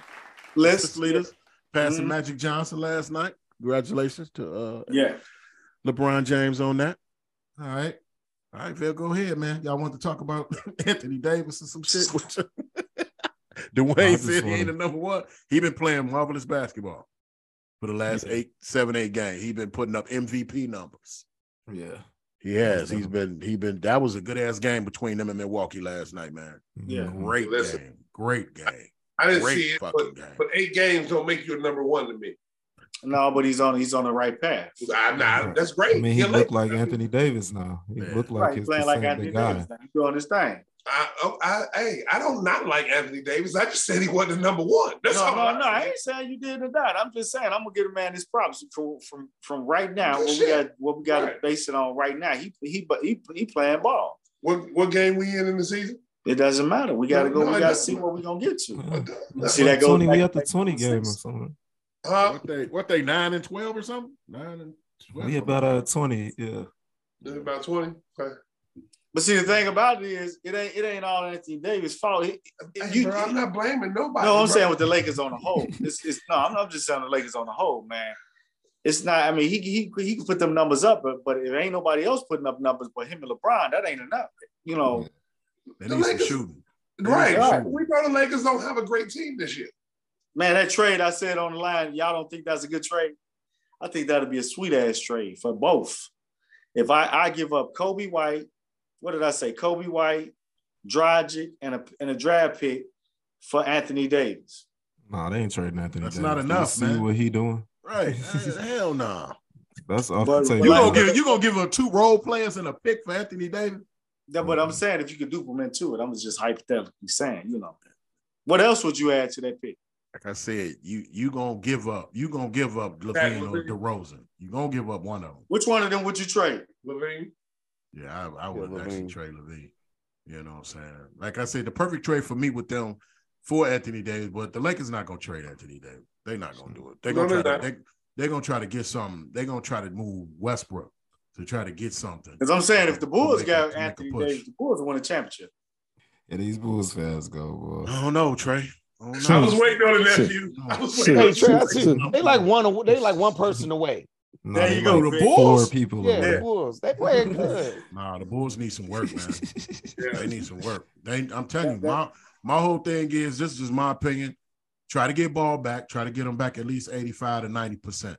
Let's assist leaders, passing Mhm. Magic Johnson last night. Congratulations to uh, Yeah. LeBron James on that. All right. All right, Phil, go ahead, man. Y'all want to talk about [LAUGHS] Anthony Davis and some shit? [LAUGHS] [LAUGHS] Dwayne said he ain't the number one. He been playing marvelous basketball for the last Yeah. eight, seven, eight games. He's been putting up MVP numbers. Yeah. He has. He's been. He been. That was a good ass game between them and Milwaukee last night, man. Yeah. Mhm. Great Listen. game. Great game. I didn't Great see it, but, game. but eight games don't make you a number one to me. No, but he's on he's on the right path. I, nah, that's great. I mean, he You're looked like Anthony Davis now. He Yeah. looked like right, his playing the like Anthony guy. Davis. Now. He's doing his thing. I, oh, I, hey, I don't not like Anthony Davis. I just said he wasn't the number one. That's no, all. no, I no. I ain't saying you did or not. I'm just saying I'm gonna give a man his props from from from right now. Good What we got, what we got to Right. base it on right now. He he but he he playing ball. What what game we in in the season? It doesn't matter. We got to No, go. no, we got to see what we're gonna get to. Yeah. You see that goes 20, back we to at the 20 game or something. Huh? What they? What they? Nine and twelve or something? Nine and twelve. We about uh 20. Yeah. About twenty? Okay. But see, the thing about it is, it ain't it ain't all Anthony Davis' fault. He- Hey, you- bro, I'm not blaming nobody. no, I'm bro. saying with the Lakers on the whole. It's, it's no, I'm not just saying the Lakers on the whole, man. It's not. I mean, he he he can put them numbers up, but but if ain't nobody else putting up numbers but him and LeBron, that ain't enough. You know, They The need Lakers- shooting. right. Right. We know the Lakers don't have a great team this year. Man, that trade I said on the line, y'all don't think that's a good trade? I think that'll be a sweet ass trade for both. If I, I give up Coby White, what did I say? Coby White, Dragic, and a and a draft pick for Anthony Davis. No, they ain't trading Anthony. That's Davis. not enough, see man. See what he doing? Right. [LAUGHS] Hell no. That's off But- the table. You gonna give you gonna give up two role players and a pick for Anthony Davis? Yeah, but I'm saying if you could dupe them into it, I'm just hypothetically saying, you know. What else would you add to that pick? Like I said, you you gonna give up. You gonna give up LaVine or LaVine. DeRozan. You gonna give up one of them. Which one of them would you trade? LaVine. Yeah, I, I would LaVine. actually trade LaVine. You know what I'm saying? Like I said, the perfect trade for me with them for Anthony Davis, but the Lakers not gonna trade Anthony Davis. They're not gonna do it. They're gonna they're try to they, they're gonna try to get something. They're gonna try to move Westbrook to try to get something. Because I'm saying if the To Bulls make a- got to make Anthony. Davis, the Bulls will win a championship. Yeah, these Bulls fans go, boy. I don't know, Trey. I I was waiting on the Shit. nephew. I was waiting on Hey, Trey, I the see, they like one. They like one person away. No, There you go, like the Four Bulls. people. Yeah, away. the Bulls. They playing good. [LAUGHS] Nah, the Bulls need some work, man. [LAUGHS] Yeah. They need some work. They, I'm telling you, That- my my whole thing is this is my opinion. Try to get ball back. Try to get them back at least 85 to 90 percent.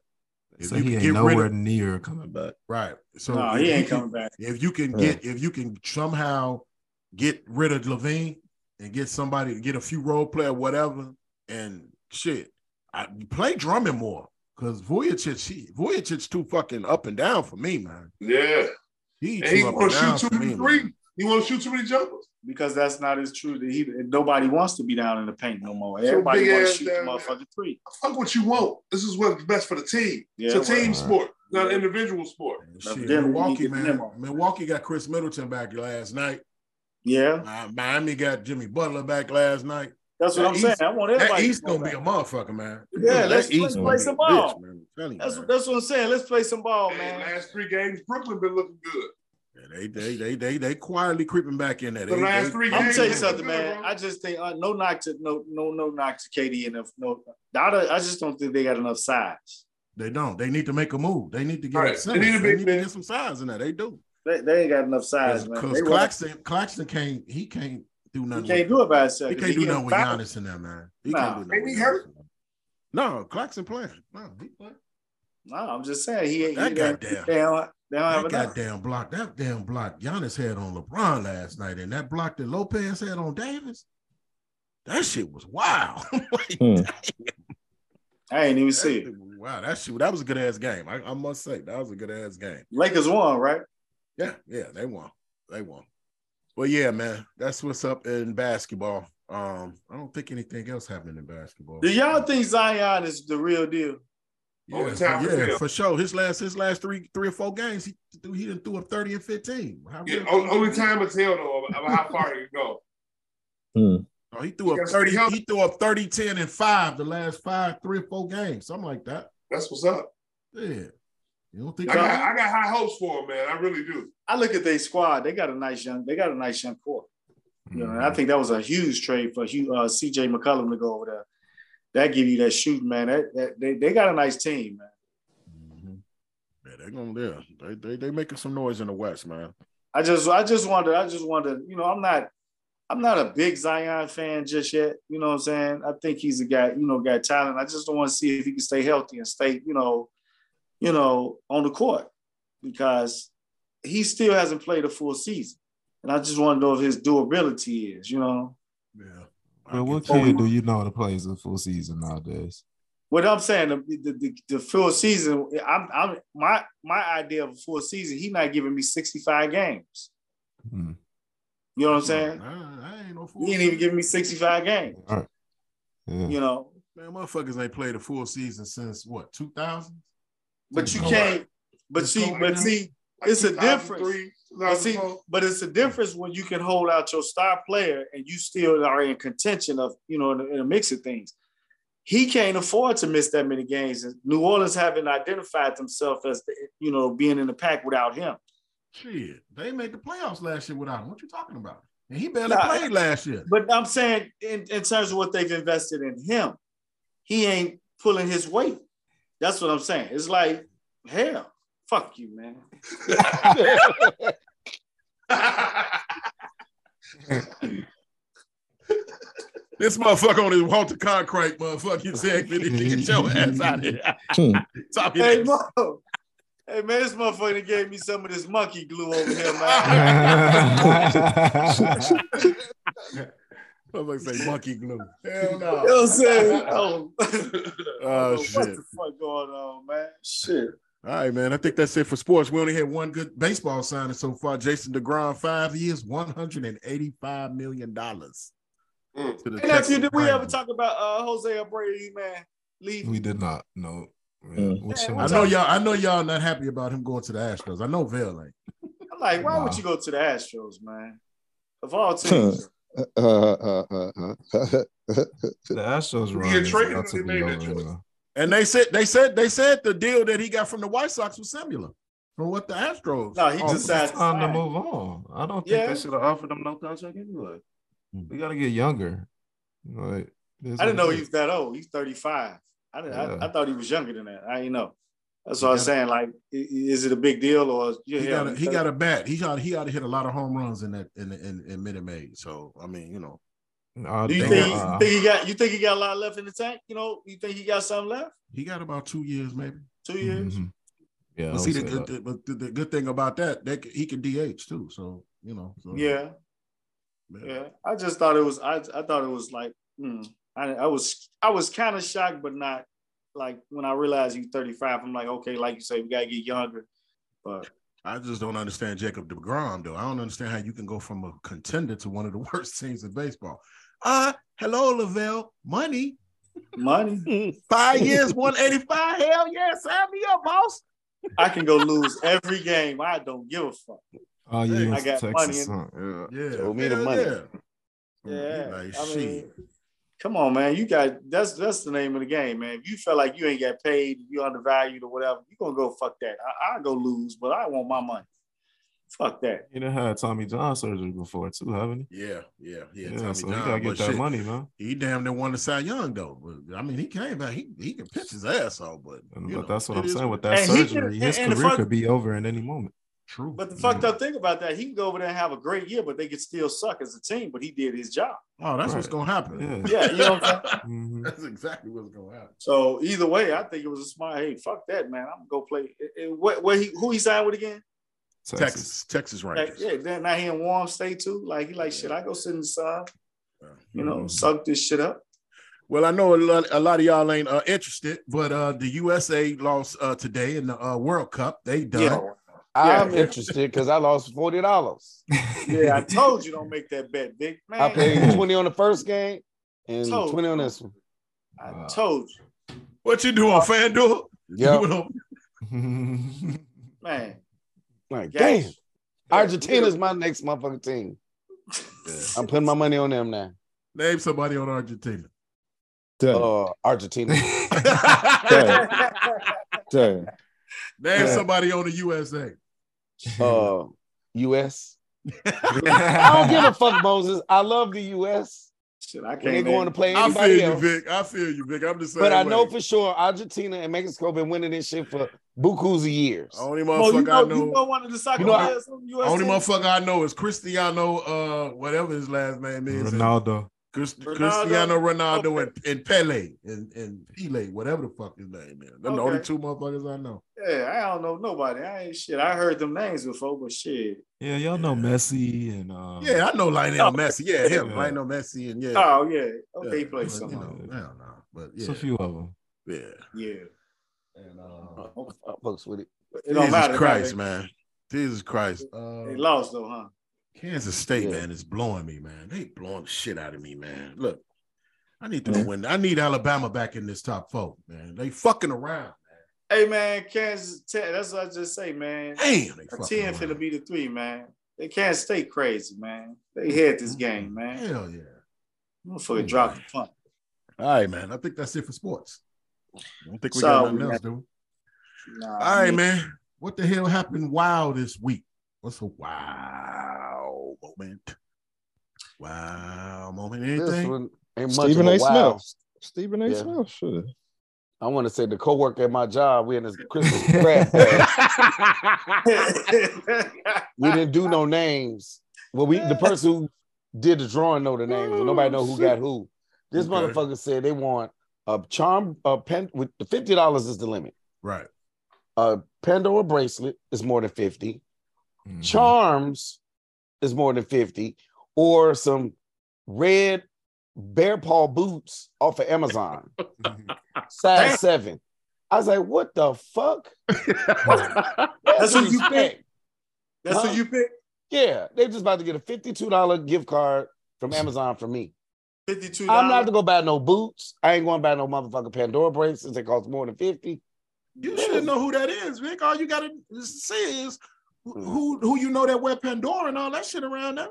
If So you he ain't nowhere of near coming back. right, so no, he you ain't can- coming back. If you can Yeah. get, if you can somehow get rid of LaVine and get somebody, get a few role player, whatever, and shit, I play Drummond more because Vucevic, he, Vucevic too fucking up and down for me, man. Yeah. He And he too up want and to down shoot for too me, many man. He want to shoot too many jumpers. Because that's not as true. That he nobody wants to be down in the paint no more. Everybody big wants to shoot the down motherfucking three. Fuck what you want. This is what's best for the team. Yeah, it's a team well, sport, not an individual sport. Shit, Milwaukee, need to get man. Milwaukee got Khris Middleton back last night. Yeah, Uh, Miami got Jimmy Butler back last night. That's what That I'm saying. I want That everybody. East to gonna be a motherfucker, man. Yeah, That let's- let's play some ball. bitch, man. You, That's man. that's what I'm saying. Let's play some ball, And man. last three games, Brooklyn been looking good. Yeah, they, they, they, they, they quietly creeping back in there. The They- last they- three I'm tell you something, man. bro. I just think uh, no knock to no no no knock to KD and no. I, I just don't think they got enough size. They don't. They need to make a move. They need to get Right. They They need need, a big to get some size in there. They do. They, they ain't got enough size, man. Because Claxton, Claxton can't. He can't do nothing. He can't with, do it by himself. He can't do nothing with fouled- Giannis in there, man. He Nah. can't do nothing. Ain't he hurt? No, Claxton playing. No, he playing. No, I'm just saying he ain't. That he, goddamn- They don't, they don't have That enough. goddamn block, that damn block Giannis had on LeBron last night, and that block that Lopez had on Davis, that shit was wild. [LAUGHS] Like, Hmm. I ain't even that see it. was Wow, that shit, that was a good ass game. I, I must say, that was a good ass game. Lakers won, right? Yeah, yeah, they won. They won. Well, yeah, man, that's what's up in basketball. Um, I don't think anything else happened in basketball. Do y'all think Zion is the real deal? Yeah, Oh, for yeah, for sure. His last his last three three or four games, he he didn't threw up 30 and 15. How Yeah, only time will tell though about how far he can go. [LAUGHS] Hmm. Oh, he threw He up 30, he threw up 30, 10, and 5 the last five, three or four games, something like that. That's what's up. Yeah. You don't think I got, I got high hopes for him, man. I really do. I look at their squad. They got a nice young. They got a nice young core. You know, Mm-hmm. and I think that was a huge trade for Hugh, uh, C.J. McCollum to go over there. That give you that shooting, man. That, that they, they got a nice team, man. Mhm. Yeah, they're gonna yeah. They, they they making some noise in the West, man. I just I just wonder, I just wonder, you know, I'm not I'm not a big Zion fan just yet. You know what I'm saying? I think he's a guy, you know, got talent. I just don't want to see if he can stay healthy and stay, you know, you know, on the court because he still hasn't played a full season. And I just want to know if his durability is, you know. Yeah. Well, what Oh, kid do you know that plays a full season nowadays? What I'm saying, the, the, the, the full season, I'm, I'm my my idea of a full season, he's not giving me 65 games. Hmm. You know what I'm saying? I, I ain't no fool. He ain't even giving me 65 games. All right. Yeah. You know, Man, motherfuckers ain't played a full season since what, 2000? But you can't. But see, but see, It's a 2003, but see, but it's a difference when you can hold out your star player and you still are in contention of, you know, in a, in a mix of things. He can't afford to miss that many games. And New Orleans haven't identified themselves as, the, you know, being in the pack without him. Shit. They made the playoffs last year without him. What you talking about? And he barely Nah, played last year. But I'm saying, in, in terms of what they've invested in him, he ain't pulling his weight. That's what I'm saying. It's like, hell, fuck you, man. This motherfucker on his Walter Concrete motherfucking segment. Get your ass out of here. Hmm. Hey, your Mo. Hey man, this motherfucker gave me some of this monkey glue over here, man. [LAUGHS] [LAUGHS] Motherfucker say monkey glue. [LAUGHS] Hell you know no. what I'm saying? [LAUGHS] [LAUGHS] Oh, Oh, what the fuck going on, man? Shit. All right, man. I think that's it for sports. We only had one good baseball signing so far. Jason DeGrom, five years, $185 million. Mm. To the nephew, did we ever talk about uh, Jose Abreu, man? Leave. we did not. No. Mm. Which Yeah, one I know y'all. I know y'all not happy about him going to the Astros. I know Vail ain't. I'm like, why would you go to the Astros, man? Of all teams. Uh, uh, uh, uh, uh. The Astros run get is traded to they be made over that choice. And they said they said they said the deal that he got from the White Sox was similar from what the Astros. No, he offered. just decided It's to time to move on. I don't think Yeah. they should have offered him no contract anyway. We got to get younger. Like, I didn't know it he was that old. He's 35. I didn't. Yeah. I, I thought he was younger than that. I didn't know. That's He what I was got- saying. Like, i- i- is it a big deal or you he got a, he got a bat. He got he got to hit a lot of home runs in that in in, in Minute Maid. So I mean, you know, I Do you think, think, uh, think he got? You think he got a lot left in the tank? You know, you think he got something left? he got about two years maybe. Two years. mhm. Yeah, I But see, the, good- the, but the, the good thing about that, that he can DH too. So you know, so, Yeah, yeah. I just thought it was. I I thought it was like. Hmm, I I was I was kind of shocked, but not like when I realized he's 35. I'm like, okay, like you say, we gotta get younger. But I just don't understand Jacob DeGrom though. I don't understand how you can go from a contender to one of the [LAUGHS] worst teams in baseball. Uh, hello, Lavelle. Money. money, [LAUGHS] Five years, 185. Hell yeah, sign me up, boss. I can go lose every game. I don't give a fuck. Oh, yeah, I got Texas. money huh? Yeah. Yeah. Show me the money. Yeah. Yeah, Like, I shit. Mean, come on, man. You got that's that's the name of the game, man. If you feel like you ain't got paid, you undervalued or whatever, you gonna go fuck that. I, I go lose, but I want my money. Fuck that. You done had Tommy John surgery before too, haven't Yeah, yeah, yeah. Yeah, Tommy so John, he gotta get that shit, money, man. He damn near won the Cy Young though. But I mean, he came back. He he can pitch his ass off, but but know, that's what I'm saying. With that surgery, can- his and the career fuck- could be over in any moment. True. But the fucked up thing about that, he can go over there and have a great year, but they could still suck as a team. But he did his job. oh, that's what's gonna happen. Yeah. Yeah, you know what I'm saying. [LAUGHS] Mhm. That's exactly what's gonna happen. So either way, I think it was a smart. Hey, fuck that, man. I'm gonna go play. eh, eh, What? Where he? Who he signed with again? Texas, Texas Like, Rangers. yeah, then now he in warm state too. Like he like shit. I go sit in the sun. You know, Mhm. suck this shit up. Well, I know a lot, a lot of y'all ain't uh, interested, but uh, the USA lost uh, today in the uh, World Cup. They done. Yeah. I'm Yeah. interested because I lost forty dollars. Yeah, I told you don't make that bet, big man. I paid twenty on the first game and Told twenty on this one. I told you, What you do on FanDuel? Yeah, [LAUGHS] man. like Yes. damn. Argentina's my next motherfucking team. I'm putting my money on them now. Name somebody on Argentina. Damn, Uh, Argentina. [LAUGHS] damn, damn. [LAUGHS] Name Yeah. somebody on the USA. Uh, U.S. [LAUGHS] I don't give a fuck, Moses. I love the U.S. Shit, I when they can't. going to name- play I feel anybody you. Vic. I feel you, Vic. I'm just saying. But I know for sure Argentina and Mexico been winning this shit for bukus of years. only Mo, motherfucker you know, I you know. know one of the soccer You know, I- players on the US Only motherfucker I know is Cristiano, uh, whatever his last name is. Ronaldo. Chris- Ronaldo? Cristiano Ronaldo Okay. and, and Pele and, and Pele, whatever the fuck his name is. Them the Okay. only two motherfuckers I know. Yeah, I don't know nobody. I ain't shit. I heard them names before, but shit. Yeah, y'all know Messi and uh, Yeah, I know Lionel Oh. Messi. Yeah, him, Yeah. Lionel Messi, and yeah. Oh yeah, okay, yeah, he plays but, something. You know, I don't know, but it's yeah, a few of them. yeah. Yeah, And, uh, Oh, fuck folks with it. it don't Jesus matter. Christ, man. Jesus Christ. Uh, they lost though, huh? Kansas State, Yeah. man, is blowing me, man. They blowing the shit out of me, man. Look, I need them to win. I need Alabama back in this top four, man. They fucking around. Man. Hey man, Kansas. That's what I just say, man. Damn, they A ten around. finna be the three, man. They can't stay crazy, man. They had this game, man. Hell yeah. Motherfucker dropped the punt. All right, man. I think that's it for sports. I don't think we So, got nothing man. else, do we? Nah, All right, me- man. What the hell happened wow this week? What's a wow moment? Wow moment. This Anything? one ain't much Stephen of A. a wow. Smith. Stephen A. Yeah. Smith, sure. I want to say the coworker at my job, we in this Christmas [LAUGHS] crab fest. We didn't do no [LAUGHS] names. Well, we the person who did the drawing know the names, but nobody oh, know who got who. This Okay. motherfucker said they want a charm a pen with the fifty dollars is the limit. Right. A Pandora bracelet is more than 50. Mhm. Charms is more than 50, or some red bear paw boots off of Amazon, [LAUGHS] size seven. I was like, what the fuck? [LAUGHS] That's what you respect. pick. That's Huh? what you pick. Yeah, they just about to get a $52 gift card from Amazon for me. Fifty-two. I'm not to go buy no boots. I ain't going to buy no motherfucking Pandora bracelets. They cost more than 50. You should know who that is, Vic. All you gotta say is who who, who you know that wear Pandora and all that shit around there.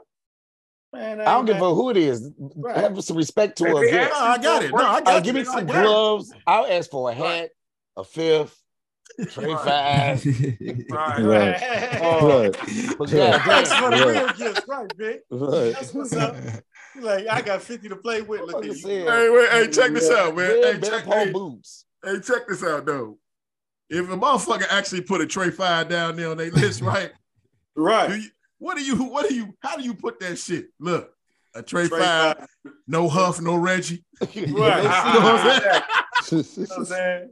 Man, I don't give a who it is. Right. Have some respect to Hey, a. No, I got it. No, I Uh, got give me some got it. gloves. I'll ask for a hat, a fifth, tray five. Right. Right. Oh, Right. but That's for the Right. real gifts, right, Vic? Right. That's what's up. Like I got fifty to play with. Look at you. Hey, wait, hey, check this out, man. Hey, check, paw hey, boots. hey, check this out, though. If a motherfucker actually put a tray five down there on their list, [LAUGHS] right? Do Right. you, what do you? What do you? How do you put that shit? Look, a tray, Trey five, Five. no Huff, no Reggie. [LAUGHS] Right. [LAUGHS] You know what I'm saying? You know what I'm saying?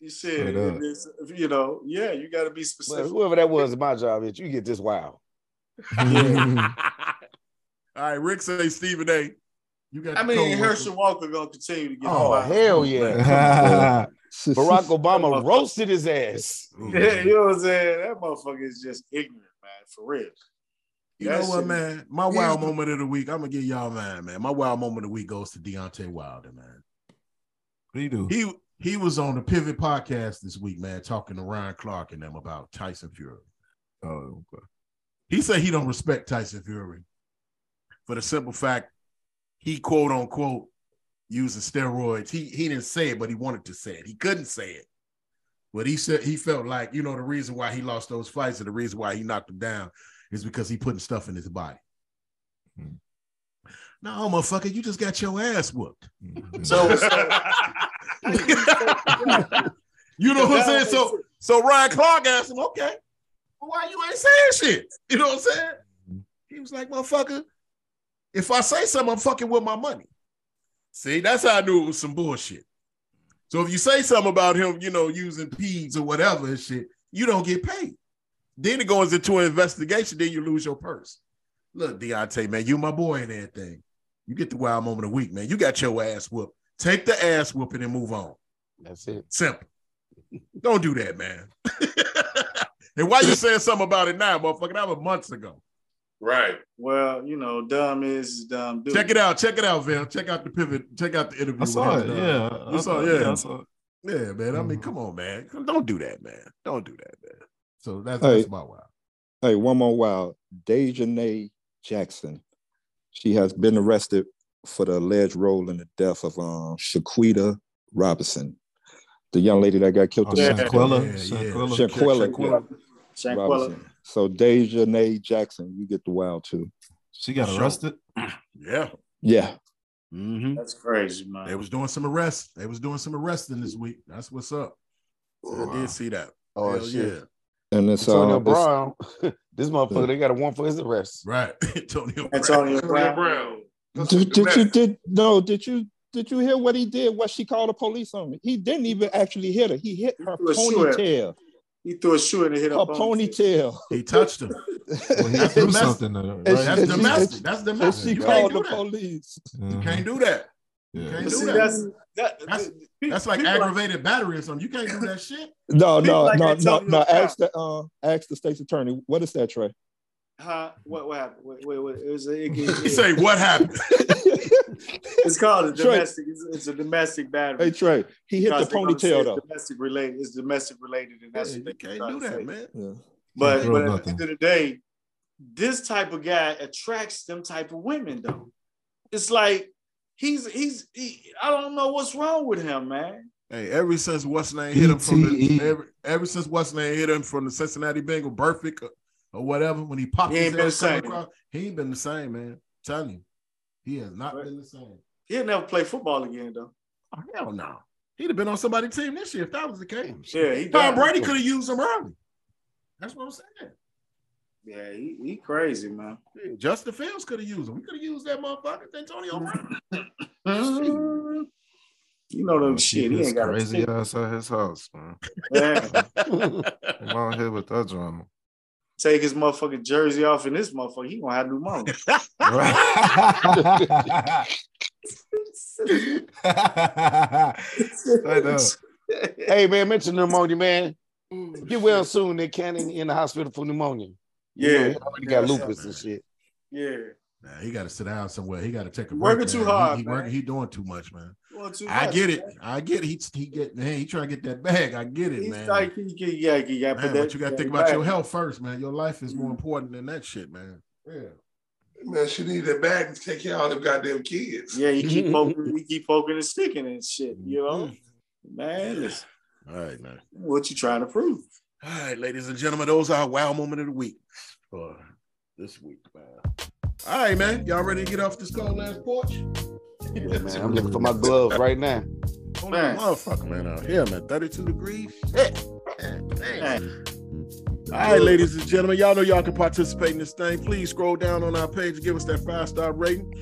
You said, Straight up. it's, you know, yeah, you got to be But specific. whoever that was my job, is you get this wow. All right, Rick say Stephen A. You got. I mean, co-worker. Herschel Walker gonna continue to get. Oh, hell yeah. Barack [LAUGHS] Obama roasted his ass. Yeah, [LAUGHS] you know what I'm saying? That motherfucker is just ignorant, man, for real. You That know what, man? My Here's wild the- moment of the week. I'm gonna give y'all mine, man. My wild moment of the week goes to Deontay Wilder, man. What do you do? He he was on the Pivot podcast this week, man, talking to Ryan Clark and them about Tyson Fury. Oh, okay. He said he don't respect Tyson Fury for the simple fact he quote unquote using steroids. He he didn't say it, but he wanted to say it. He couldn't say it. But he said he felt like, you know, the reason why he lost those fights and the reason why he knocked him down is because he putting stuff in his body. Hmm. No, motherfucker, you just got your ass whooped. Mhm. So, [LAUGHS] You know what I'm saying? So so Ryan Clark asked him, okay, well, why you ain't saying shit? You know what I'm saying? He was like, motherfucker, if I say something, I'm fucking with my money. See, that's how I knew it was some bullshit. So if you say something about him, you know, using peas or whatever and shit, you don't get paid. Then it goes into an investigation, then you lose your purse. Look, Deontay, man, you my boy and everything. You get the wild moment of the week, man. You got your ass whooped. Take the ass whooping and move on. That's it. Simple. Don't do that, man. [LAUGHS] and why you saying something about it now, motherfucker? That was months ago. Right. well, you know, dumb is dumb. Dude. Check it out. Check it out, Val. Check out the pivot. Check out the interview. I saw it. Yeah. You I saw, it. yeah. I saw it. Yeah, man. I mean, Mhm. come on, man. Don't do that, man. Don't do that, man. So that's, Hey. that's about wild. Hey, one more while. Daejhanae Jackson. She has been arrested for the alleged role in the death of um, Shaquita Robinson, the young lady that got killed. Oh, in Yeah. Shanquella. Yeah, yeah. Shanquella. Shanquella, Shanquella. Shanquella. Robinson. So Daejhanae Jackson, you get the wild too. She got Sure. arrested. [CLEARS THROAT] Yeah. Yeah. Mm-hmm. That's crazy, man. They was doing some arrests. They was doing some arresting this week. That's what's up. I did see that. Oh, Hell shit. yeah. And it's Antonio uh, it's- Brown. [LAUGHS] this motherfucker, they got a warrant for his arrest. Right. [LAUGHS] Antonio. Brown. Antonio Antonio Brown. Brown. did, did you did no? Did you did you hear what he did? What she called the police on me? He didn't even actually hit her. He hit her threw a her. ponytail. He threw a shoe and it hit Her up on him. ponytail. He touched him. Well, he [LAUGHS] That's threw domestic. something at her, right? That's and she- domestic. That's And domestic. she You called the that. police. You Mhm. can't do that. Yeah. Can't But do see, that. that's that, That's- That's like people aggravated battery or something. You can't do that shit. No, no, like no, no, no. Ask the uh, ask the state's attorney. What is that, Trey? Huh? What, what happened? Wait, wait, wait. It was a, it, You it, say what happened? [LAUGHS] [LAUGHS] it's called a Trey. domestic. It's, it's a domestic battery. hey, Trey. He hit the Because they're gonna say ponytail though. Domestic related. It's domestic related, and that's Yeah, what they can't do that, say. man. Yeah. But Can't but at the end of the day, this type of guy attracts them type of women, though. It's like he's he's he, I don't know what's wrong with him, man. Hey, ever since what's name hit him from the BTE. ever, ever since what's name hit him from the Cincinnati Bengal Burfict or, or whatever when he popped He his ain't been ass the same. across, he ain't been the same, man. telling you, he has not Right. been the same. He'll never play football again, though. Oh, hell no. He'd have been on somebody's team this year if that was the case. Yeah, he Tom. Brady could have used him early. That's what I'm saying. Yeah, he, he crazy, man. Justin Fields could have used him. We could have used that motherfucker. Antonio Brown. [LAUGHS] You know them shit. He ain't got crazy a ass at his house, man. yeah. [LAUGHS] I'm out here with that drama. Take his motherfucking jersey off, and this motherfucker, he gonna have new money. [LAUGHS] [LAUGHS] Hey man, mention pneumonia, man. Get well soon. They can't in, in the hospital for pneumonia. You know, Yeah, he already got Yeah, lupus and shit. yeah. Nah, he got to sit down somewhere. He got to take a break. Working too man. hard, He, he, man. working, he doing too much, man. Well, too I much, get it. man. I get it. He he get hey, he trying to get that bag. I get it, He's man. like, he, he, yeah, he got Man, put that. but you got to think he about your health first, man. Your life is more important than that shit, man. Yeah. Man, she need that bag to take care of all them goddamn kids. Yeah, you keep [LAUGHS] poking, he keep poking and sticking and shit. You know, Mm-hmm. man, listen, All right, man. what you trying to prove? All right, ladies and gentlemen, those are our wow moment of the week for this week, man. All right, man. Y'all ready to get off this cold ass porch? Yeah, man, I'm looking for my gloves right now. Oh, Man. motherfucker, man, out here, man. 32 degrees. Shit. Man. Man, All right, ladies and gentlemen, y'all know y'all can participate in this thing. Please scroll down on our page and give us that five star rating.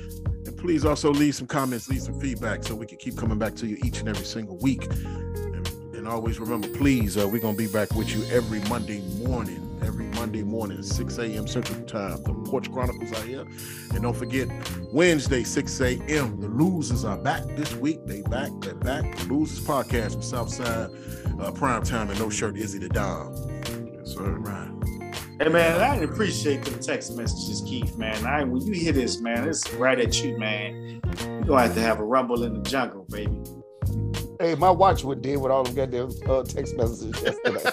And please also leave some comments, leave some feedback so we can keep coming back to you each and every single week. And, and always remember, please, uh, we're going to be back with you every Monday morning. Every Monday morning, 6 a.m. Central Time. The Porch Chronicles are here. And don't forget, Wednesday, 6 a.m. The losers are back this week. They back, they're back. The Losers Podcast from Southside uh, Prime Time and No Shirt Izzy the Dom. Yes, sir. Right. hey man, I appreciate the text messages, Keith. Man, I when you hear this, man, it's right at you, man. You gonna have to have a rumble in the jungle, baby. Hey, my watch what did with all them goddamn uh, text messages yesterday. [LAUGHS]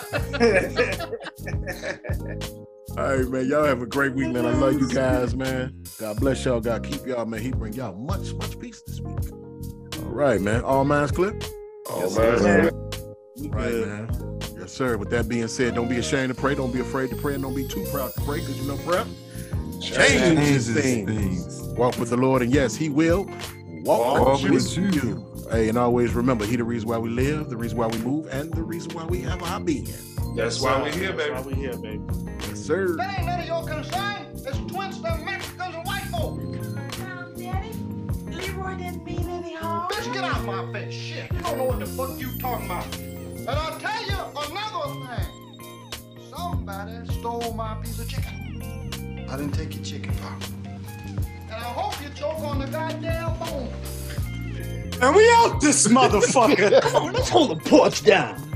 All right, man. Y'all have a great week, man. I love you guys, man. God bless y'all. God keep y'all, man. He bring y'all much, much peace this week. All right, man. All minds clear? Oh, Yes, man. sir. Right, man. Yes, sir. With that being said, don't be ashamed to pray. Don't be afraid to pray. And don't be too proud to pray because you know prayer changes Changes things. things. Walk with the Lord, and yes, He will walk, Walk with, with you. you. Hey, and always remember, He the reason why we live, the reason why we move, and the reason why we have our being. That's why we're here, That's why we here, baby. Yes, sir. That ain't none of your concern. It's twins, them Mexicans, and white folks. Now, Daddy, Leroy didn't mean any harm. Bitch, get out my face. Shit, you don't know what the fuck you talking about. And I'll tell you another thing. Somebody stole my piece of chicken. I didn't take your chicken, Pop. And I hope you choke on the goddamn bone. And we out this motherfucker. Come on, let's hold the porch down.